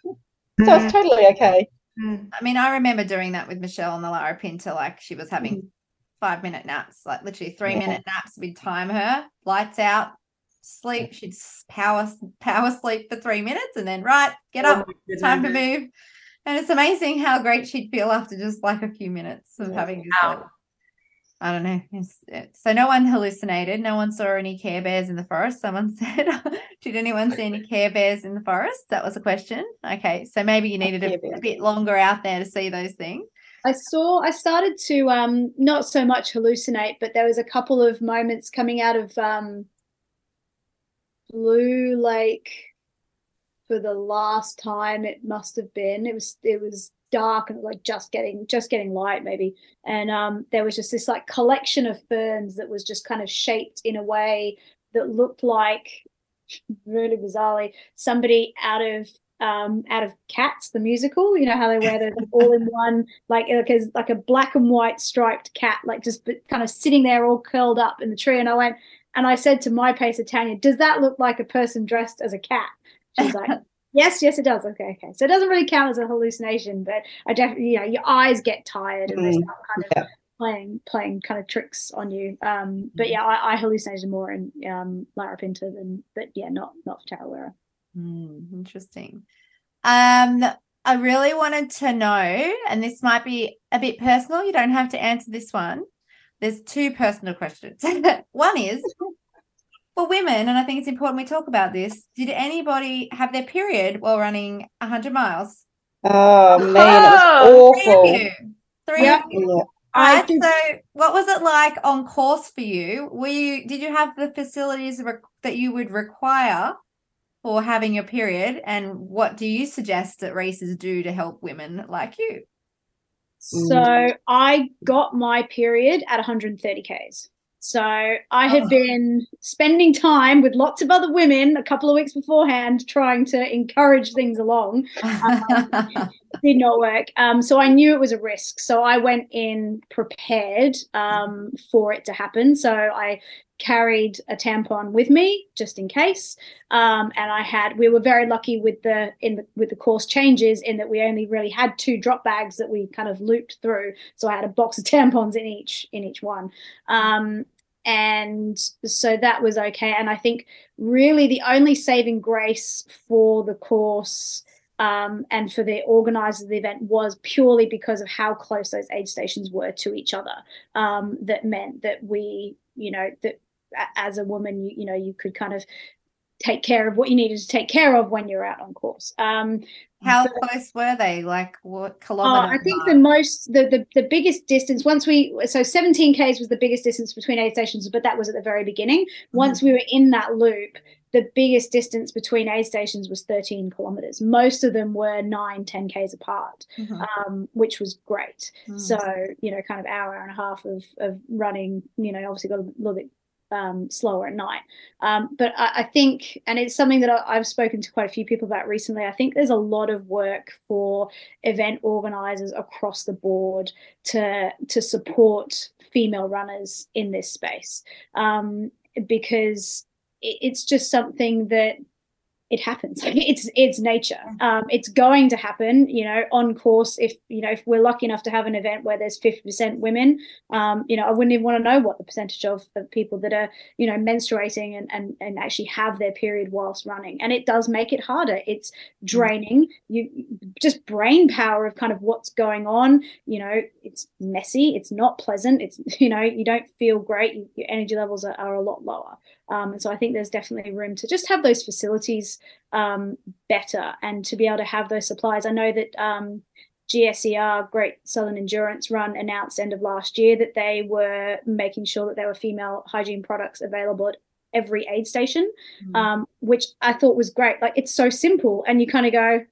it's mm. totally okay. Mm. I mean, I remember doing that with Michelle on the Larapinta. Like she was having mm. Five minute naps, like literally three yeah. minute naps. We'd time her, lights out, sleep. She'd power power sleep for three minutes and then right, get up, oh time to move. And it's amazing how great she'd feel after just like a few minutes of having this. Like, I don't know. So no one hallucinated. No one saw any Care Bears in the forest. Someone said, "Did anyone see any Care Bears in the forest?" That was a question. Okay, so maybe you needed a, a bit longer out there to see those things. I saw. I started to um, not so much hallucinate, but there was a couple of moments coming out of um, Blue Lake for the last time it must have been. It was it was dark and like just getting just getting light maybe. And um there was just this like collection of ferns that was just kind of shaped in a way that looked like really bizarrely somebody out of um, out of Cats, the musical. You know how they wear those all in one, like like a, like a black and white striped cat, like just kind of sitting there all curled up in the tree. And I went, and I said to my pacer, Tanya, does that look like a person dressed as a cat? She's like, yes, yes, it does. Okay, okay. So it doesn't really count as a hallucination, but I definitely, you know, your eyes get tired and they mm, start kind of yeah. playing, playing kind of tricks on you. Um, but yeah, I, I hallucinated more in um, Larapinta than, but yeah, not not for Tarawera. Mm, interesting. Um, I really wanted to know, and this might be a bit personal. You don't have to answer this one there's two personal questions. One is for women, and I think it's important we talk about this. Did anybody have their period while running 100 miles? Oh man, oh, it was awful. Three of you. Three yeah. of you. Right, so what was it like on course for you? Were you did you have the facilities that you would require for having your period, and what do you suggest that races do to help women like you? So. I got my period at 130 Ks. So I had oh. been spending time with lots of other women a couple of weeks beforehand, trying to encourage things along. Um, did not work. Um, so I knew it was a risk. So I went in prepared um, for it to happen. So I carried a tampon with me just in case. Um, and I had we were very lucky with the in the with the course changes in that we only really had two drop bags that we kind of looped through. So I had a box of tampons in each in each one. Um, and so that was okay. And I think really the only saving grace for the course um, and for the organizers of the event was purely because of how close those aid stations were to each other. Um, that meant that we, you know, that as a woman, you, you know, you could kind of take care of what you needed to take care of when you're out on course. Um, How but, close were they? Like what kilometers? Uh, I think the most, the, the the biggest distance. Once we, so 17 k's was the biggest distance between aid stations, but that was at the very beginning. Mm-hmm. Once we were in that loop, the biggest distance between aid stations was 13 kilometers. Most of them were nine, 10 Ks apart, mm-hmm. um, which was great. Mm. So, you know, kind of hour, hour and a half of, of running, you know, obviously got a little bit um, slower at night. Um, but I, I, think, and it's something that I, have spoken to quite a few people about recently, I think there's a lot of work for event organizers across the board to, to support female runners in this space. Um, because it's just something that it happens. It's it's nature. Um, it's going to happen you know on course. If you know if we're lucky enough to have an event where there's 50% women um, you know i wouldn't even want to know what the percentage of, of people that are you know menstruating and, and and actually have their period whilst running. And it does make it harder. It's draining. You just brain power of kind of what's going on you know it's messy. It's not pleasant. It's you know you don't feel great. Your energy levels are, are a lot lower um, and so I think there's definitely room to just have those facilities um, better and to be able to have those supplies. I know that um, GSER, Great Southern Endurance Run, announced end of last year that they were making sure that there were female hygiene products available at every aid station, mm. um, which I thought was great. Like it's so simple, and you kind of go,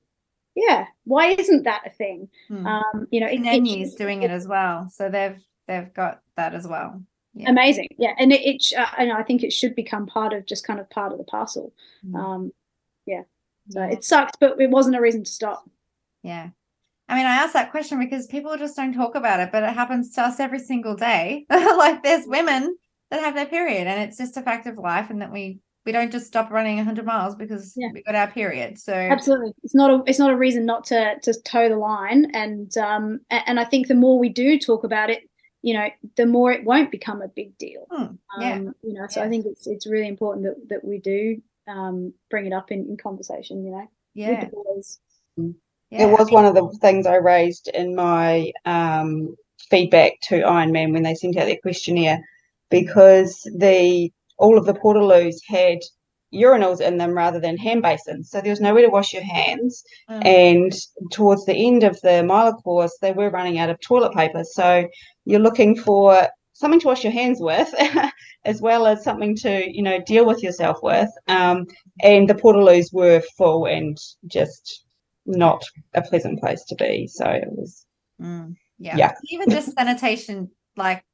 "Yeah, why isn't that a thing?" Mm. Um, you know, it, Nenu's doing it as well, so they've they've got that as well yeah. amazing yeah and it, it uh, and i think it should become part of just kind of part of the parcel mm. um yeah so yeah. it sucked but it wasn't a reason to stop yeah I mean, I asked that question because people just don't talk about it, but it happens to us every single day. like there's women that have their period, and it's just a fact of life, and that we we don't just stop running 100 miles because yeah. we got our period. So absolutely, it's not a it's not a reason not to to toe the line, and um and I think the more we do talk about it, you know, the more it won't become a big deal. Hmm, yeah. Um, you know, so I think it's it's really important that, that we do um, bring it up in, in conversation, you know, yeah. Yeah. It was one of the things I raised in my um, feedback to Ironman when they sent out their questionnaire because the all of the portaloos had urinals in them rather than hand basins. So there was nowhere to wash your hands. Mm. And towards the end of the mile course, they were running out of toilet paper. So you're looking for something to wash your hands with, as well as something to, you know, deal with yourself with. Um, and the portaloos were full and just not a pleasant place to be. So it was, mm. yeah. yeah. Even just sanitation, like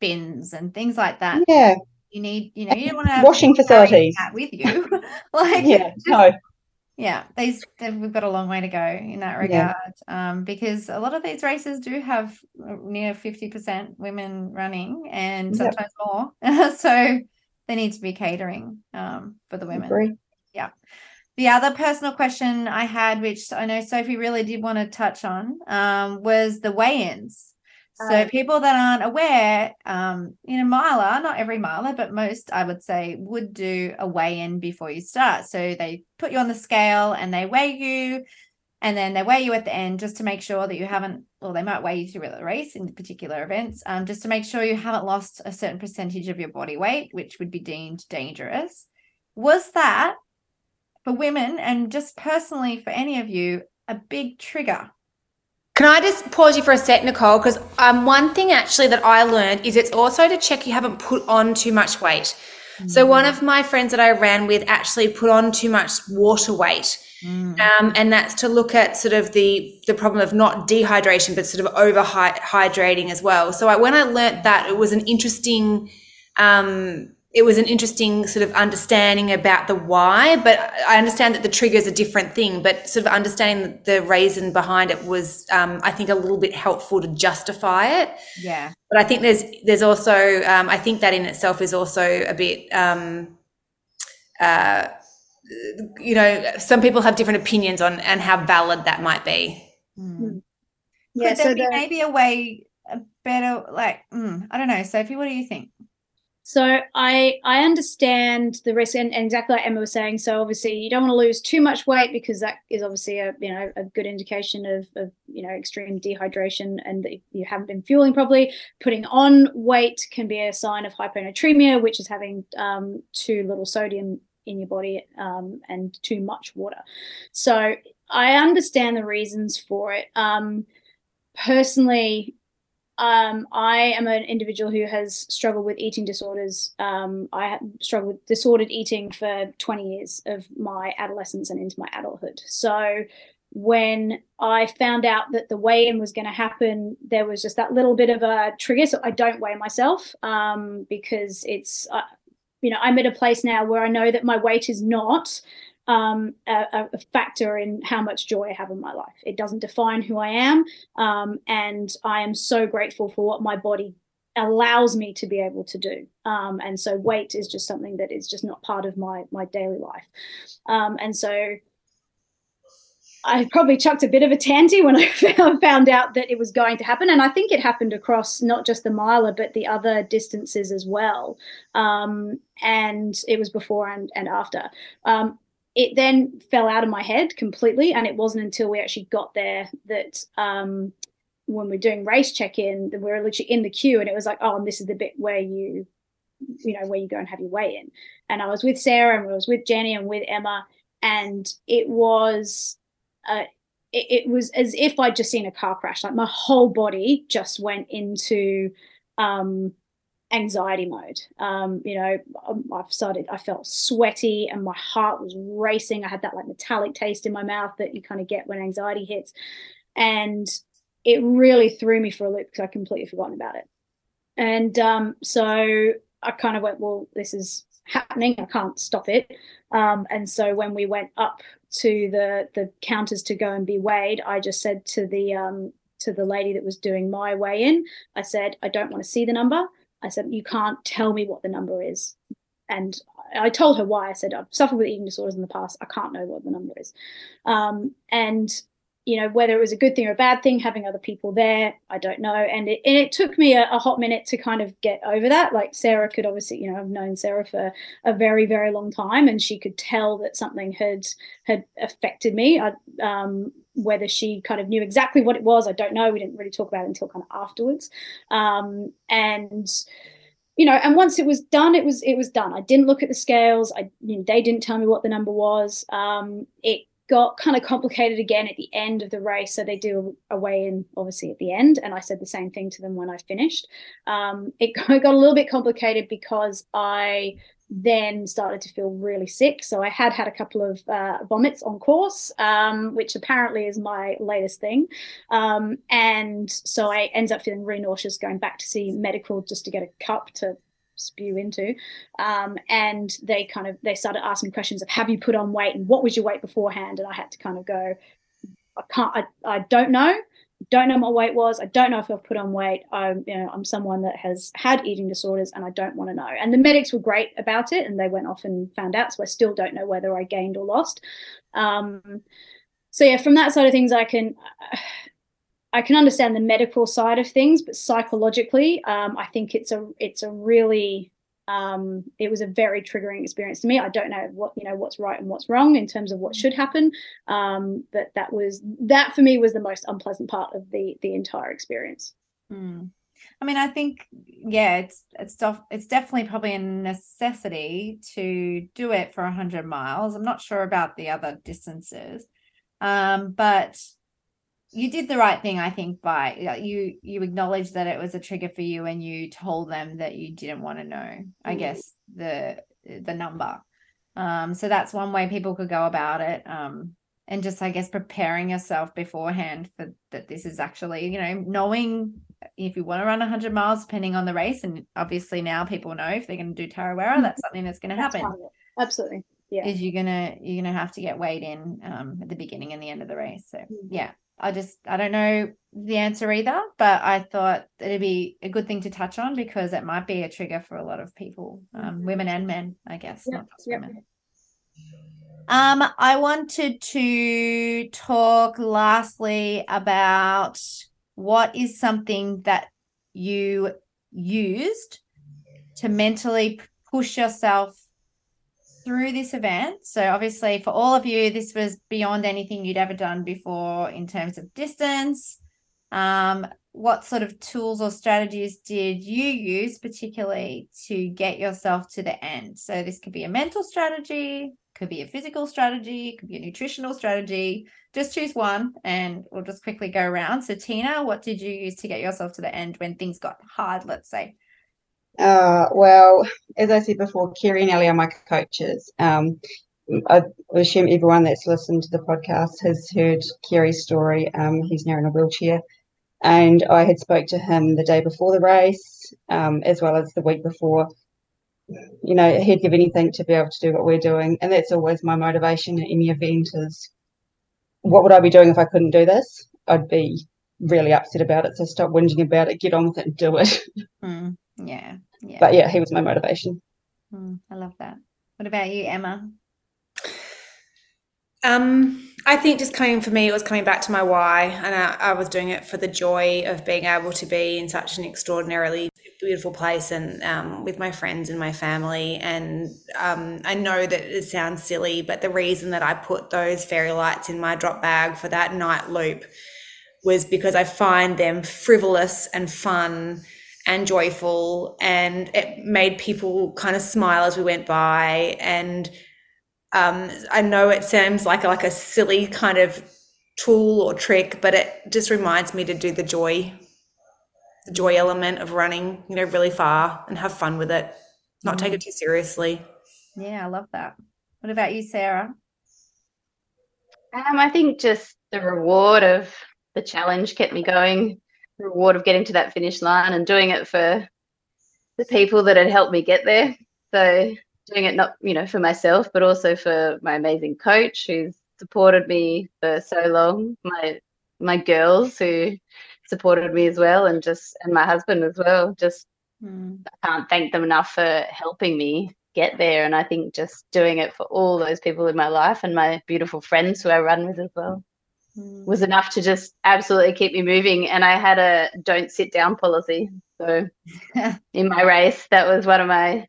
bins and things like that. Yeah you need you know you don't want to washing facilities with you like yeah just, no yeah these we've got a long way to go in that regard yeah. um, because a lot of these races do have near 50% women running and sometimes more. So they need to be catering um, for the women. Yeah. The other personal question i had which i know sophie really did want to touch on um, was the weigh-ins so people that aren't aware, um, in a miler, not every miler, but most I would say would do a weigh in before you start. So they put you on the scale and they weigh you, and then they weigh you at the end just to make sure that you haven't, or they might weigh you through the race in particular events, um, just to make sure you haven't lost a certain percentage of your body weight, which would be deemed dangerous. Was that for women and just personally for any of you a big trigger can I just pause you for a sec, Nicole? Because um, one thing actually that I learned is it's also to check you haven't put on too much weight. Mm. So one of my friends that I ran with actually put on too much water weight. Mm. Um, and that's to look at sort of the the problem of not dehydration, but sort of overhydrating as well. So I, when I learnt that, it was an interesting um, it was an interesting sort of understanding about the why, but I understand that the trigger is a different thing. But sort of understanding the reason behind it was, um, I think, a little bit helpful to justify it. Yeah. But I think there's there's also um, I think that in itself is also a bit, um, uh, you know, some people have different opinions on and how valid that might be. Mm. Yeah. Could there so be the- maybe a way, a better, like, mm, I don't know, Sophie. What do you think? So I I understand the risk and, and, exactly like Emma was saying. So obviously you don't want to lose too much weight because that is obviously a you know a good indication of, of you know extreme dehydration and that you haven't been fueling properly. Putting on weight can be a sign of hyponatremia, which is having um, too little sodium in your body um, and too much water. So I understand the reasons for it. Um, personally, um, I am an individual who has struggled with eating disorders. Um, I struggled with disordered eating for 20 years of my adolescence and into my adulthood. So when I found out that the weigh in was going to happen, there was just that little bit of a trigger. So I don't weigh myself um, because it's, uh, you know, I'm at a place now where I know that my weight is not um, a, a, factor in how much joy I have in my life. It doesn't define who I am. Um, and I am so grateful for what my body allows me to be able to do. Um, and so weight is just something that is just not part of my my daily life. Um, and so I probably chucked a bit of a tanty when I found out that it was going to happen. And I think it happened across not just the miler, but the other distances as well. Um, and it was before and, and after. Um, it then fell out of my head completely. And it wasn't until we actually got there that um, when we're doing race check in, were literally in the queue and it was like, oh, and this is the bit where you, you know, where you go and have your weigh in. And I was with Sarah and I was with Jenny and with Emma. And it was uh, it, it, was as if I'd just seen a car crash. Like my whole body just went into um, anxiety mode. Um, you know, um, I've started, I felt sweaty and my heart was racing. I had that like metallic taste in my mouth that you kind of get when anxiety hits. And it really threw me for a loop because I completely forgotten about it. And um, so I kind of went, well, this is happening. I can't stop it. Um, and so when we went up to the the counters to go and be weighed, I just said to the um, to the lady that was doing my weigh in, I said, I don't want to see the number. I said, you can't tell me what the number is. And I told her why. I said, I've suffered with eating disorders in the past. I can't know what the number is. Um, and you know whether it was a good thing or a bad thing having other people there i don't know. And it, and it took me a, a, hot minute to kind of get over that. Like sarah could obviously you know i've known sarah for a very very long time and she could tell that something had had affected me. I, um, whether she kind of knew exactly what it was i don't know. We didn't really talk about it until kind of afterwards. Um, and you know and once it was done it was it was done. I didn't look at the scales. I you know, they didn't tell me what the number was. Um, it got kind of complicated again at the end of the race. So they do a weigh in, obviously, at the end. And I said the same thing to them when I finished. Um, it got a little bit complicated because I then started to feel really sick. So I had had a couple of uh, vomits on course, um, which apparently is my latest thing. Um, and so I ended up feeling really nauseous, going back to see medical just to get a cup to spew into. Um, and they kind of they started asking questions of have you put on weight? And what was your weight beforehand? And i had to kind of go i can't i, I don't know. Don't know my weight was. I don't know if i've put on weight. I'm you know i'm someone that has had eating disorders and i don't want to know. And the medics were great about it and they went off and found out so i still don't know whether i gained or lost. Um, so yeah from that side of things i can I can understand the medical side of things, but psychologically, um, I think it's a it's a really um, it was a very triggering experience to me. I don't know what you know what's right and what's wrong in terms of what should happen, um, but that was that for me was the most unpleasant part of the the entire experience. Mm. I mean, I think yeah, it's it's def- it's definitely probably a necessity to do it for hundred miles. I'm not sure about the other distances, um, but you did the right thing i think by you you acknowledged that it was a trigger for you and you told them that you didn't want to know i mm. guess the the number. Um so that's one way people could go about it um and just i guess preparing yourself beforehand for that this is actually you know knowing if you want to run 100 miles depending on the race and obviously now people know if they're going to do tarawera mm. that's something that's going to happen. absolutely. Yeah. Is you're gonna you're gonna have to get weighed in um, at the beginning and the end of the race. So mm. yeah I just I don't know the answer either, but I thought it'd be a good thing to touch on because it might be a trigger for a lot of people, um, mm-hmm. women and men, I guess, not just women. Um, I wanted to talk lastly about what is something that you used to mentally push yourself through this event. So, obviously, for all of you, this was beyond anything you'd ever done before in terms of distance. Um, what sort of tools or strategies did you use, particularly to get yourself to the end? So, this could be a mental strategy, could be a physical strategy, could be a nutritional strategy. Just choose one and we'll just quickly go around. So, Tina, what did you use to get yourself to the end when things got hard, let's say? Uh, well, as I said before, Kerry and Ellie are my coaches. Um, I assume everyone that's listened to the podcast has heard Kerry's story. Um, he's now in a wheelchair, and I had spoke to him the day before the race, um, as well as the week before. You know, he'd give anything to be able to do what we're doing, and that's always my motivation in any event. Is what would I be doing if I couldn't do this? I'd be really upset about it. So stop whinging about it, get on with it, and do it. Mm, yeah. Yeah. But yeah, he was my motivation. Mm, I love that. What about you, Emma? Um, I think just coming for me, it was coming back to my why, and I, I, was doing it for the joy of being able to be in such an extraordinarily beautiful place and um, with my friends and my family. And um, I know that it sounds silly, but the reason that I put those fairy lights in my drop bag for that night loop was because I find them frivolous and fun and joyful, and it made people kind of smile as we went by and um, I know it seems like a, like a silly kind of tool or trick, but it just reminds me to do the joy, the joy element of running, you know, really far and have fun with it, not take it mm. too seriously. Yeah, I love that. What about you, Sarah? Um, I think just the reward of the challenge kept me going. The reward of getting to that finish line and doing it for the people that had helped me get there. So doing it not you know for myself but also for my amazing coach who's supported me for so long my my girls who supported me as well and just and my husband as well just mm. i can't thank them enough for helping me get there and i think just doing it for all those people in my life and my beautiful friends who i run with as well mm. was enough to just absolutely keep me moving and i had a don't sit down policy so in my race that was one of my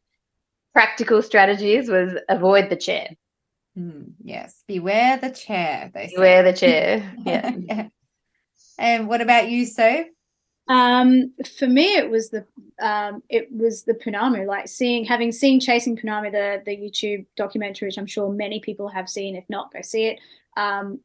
practical strategies was avoid the chair. Mm, yes, beware the chair. They beware the chair. Yeah. yeah. And what about you, Sue? Um, for me, it was the um, it was the Pounamu. Like seeing, having seen Chasing Pounamu, the the YouTube documentary, which I'm sure many people have seen. If not, go see it. Um,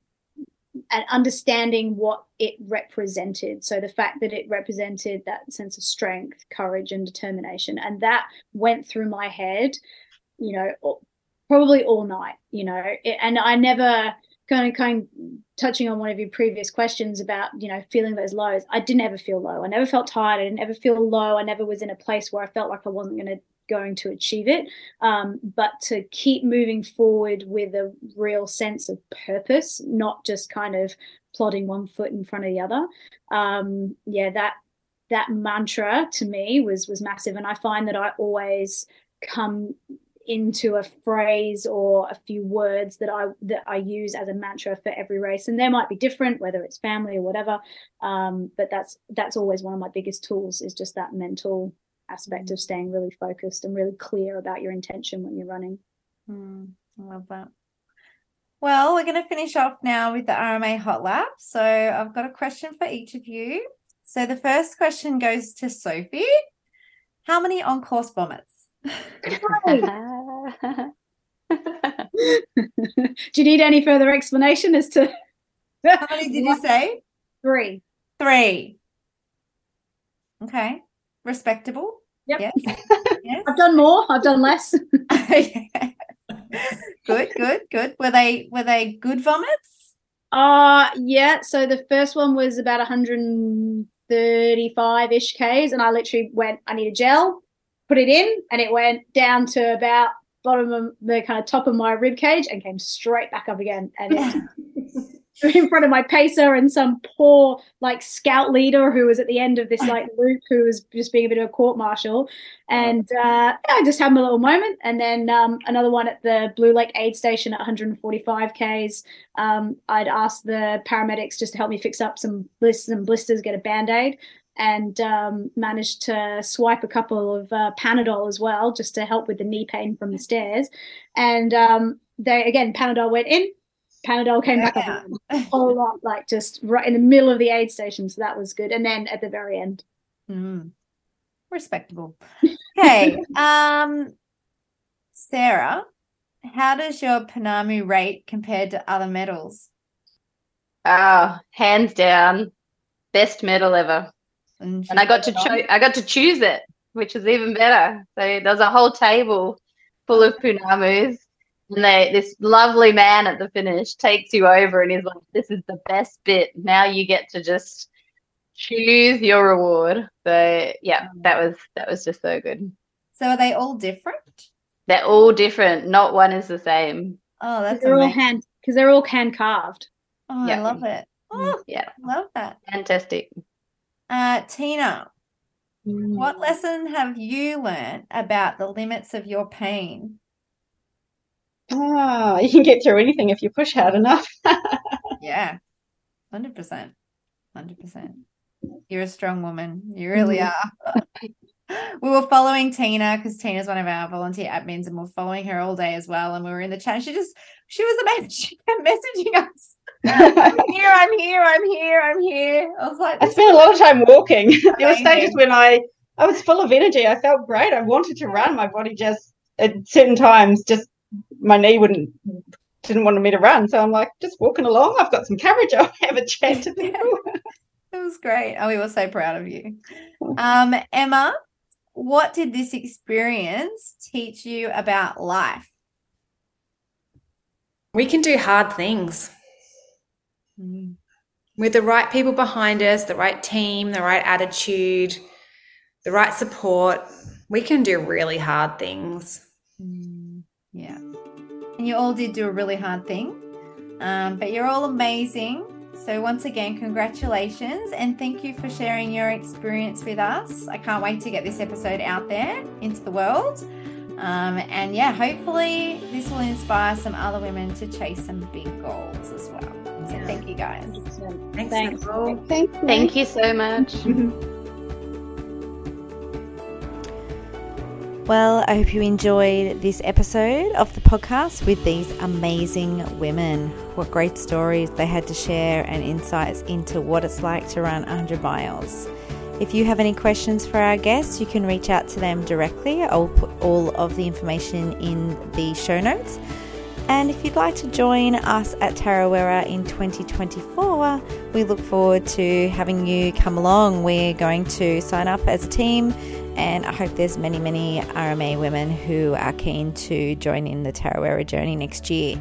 and understanding what it represented. So the fact that it represented that sense of strength, courage, and determination, and that went through my head, you know, probably all night. You know, and I never kind of kind of touching on one of your previous questions about you know feeling those lows. I didn't ever feel low. I never felt tired. I didn't ever feel low. I never was in a place where I felt like I wasn't going to going to achieve it, um, but to keep moving forward with a real sense of purpose, not just kind of plodding one foot in front of the other. Um, yeah, that that mantra to me was was massive, and I find that I always come into a phrase or a few words that I that I use as a mantra for every race, and they might be different, whether it's family or whatever. Um, but that's that's always one of my biggest tools is just that mental aspect of staying really focused and really clear about your intention when you're running. Mm, I love that. Well, we're going to finish off now with the RMA hot lap. So I've got a question for each of you. So the first question goes to Sophie. How many on course vomits? Do you need any further explanation as to how many did you say? Three. Three. Okay respectable. Yep. Yes. yes. I've done more. I've done less. good, good, good. Were they were they good vomits? Uh yeah. So the first one was about 135 ish k's, and I literally went. I need a gel. Put it in, and it went down to about bottom of the kind of top of my rib cage and came straight back up again. And it, in front of my pacer and some poor like scout leader who was at the end of this like loop who was just being a bit of a course marshal. And uh, i just had my little moment. And then um, another one at the blue lake aid station at 145 ks. Um, i'd asked the paramedics just to help me fix up some blisters and blisters get a band-aid. And um, managed to swipe a couple of uh, panadol as well just to help with the knee pain from the stairs. And um, they again panadol went in Panadol came yeah. back up a whole lot, like just right in the middle of the aid station. So that was good. And then at the very end. Mm. Respectable. Okay. um, Sarah, how does your Pounamu rate compared to other medals? Oh, hands down, best medal ever. And, and I got to cho- I got to choose it, which is even better. So there's a whole table full of Pounamus and they, this lovely man at the finish takes you over and he's like, "This is the best bit. Now you get to just choose your reward." So yeah, mm. that was that was just so good. So are they all different? They're all different. Not one is the same. Oh, that's they're amazing. all hand because they're all hand carved. Oh, yeah. I love it. Mm, oh, yeah, love that. Fantastic. Uh, Tina, What lesson have you learned about the limits of your pain? Ah, you can get through anything if you push hard enough. Yeah, 100%. 100%. You're a strong woman. You really are. we were following Tina because Tina's one of our volunteer admins and we we're following her all day as well. And we were in the chat. She just, she was amazing. She kept messaging us. I'm here, I'm here, I'm here, I'm here. I was like, I spent a lot of time walking. there were stages when I, I was full of energy. I felt great. I wanted to run. My body just, at certain times, just my knee wouldn't didn't want me to run. So I'm like, just walking along. I've got some coverage. I'll have a chat to people. it was great. Oh, we were so proud of you. Um, Emma, what did this experience teach you about life? We can do hard things. Mm. With the right people behind us, the right team, the right attitude, the right support, we can do really hard things. Mm. Yeah. And you all did do a really hard thing, um, but you're all amazing. So, once again, congratulations and thank you for sharing your experience with us. I can't wait to get this episode out there into the world. Um, and yeah, hopefully, this will inspire some other women to chase some big goals as well. So, yeah. thank you guys. Thanks, Thanks. Thank you. Thank you so much. Well, I hope you enjoyed this episode of the podcast with these amazing women. What great stories they had to share and insights into what it's like to run 100 miles. If you have any questions for our guests, you can reach out to them directly. I'll put all of the information in the show notes. And if you'd like to join us at Tarawera in 2024, we look forward to having you come along. We're going to sign up as a team and I hope there's many, many RMA women who are keen to join in the Tarawera journey next year.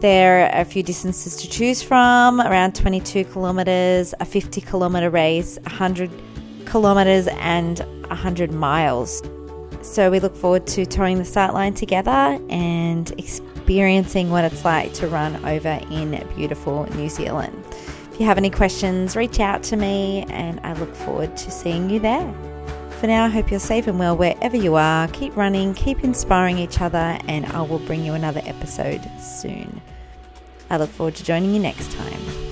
There are a few distances to choose from around 22 kilometres, a 50 kilometre race, 100 kilometres, and 100 miles. So we look forward to touring the start line together and experiencing what it's like to run over in beautiful New Zealand. If you have any questions, reach out to me and I look forward to seeing you there. For now, I hope you're safe and well wherever you are. Keep running, keep inspiring each other, and I will bring you another episode soon. I look forward to joining you next time.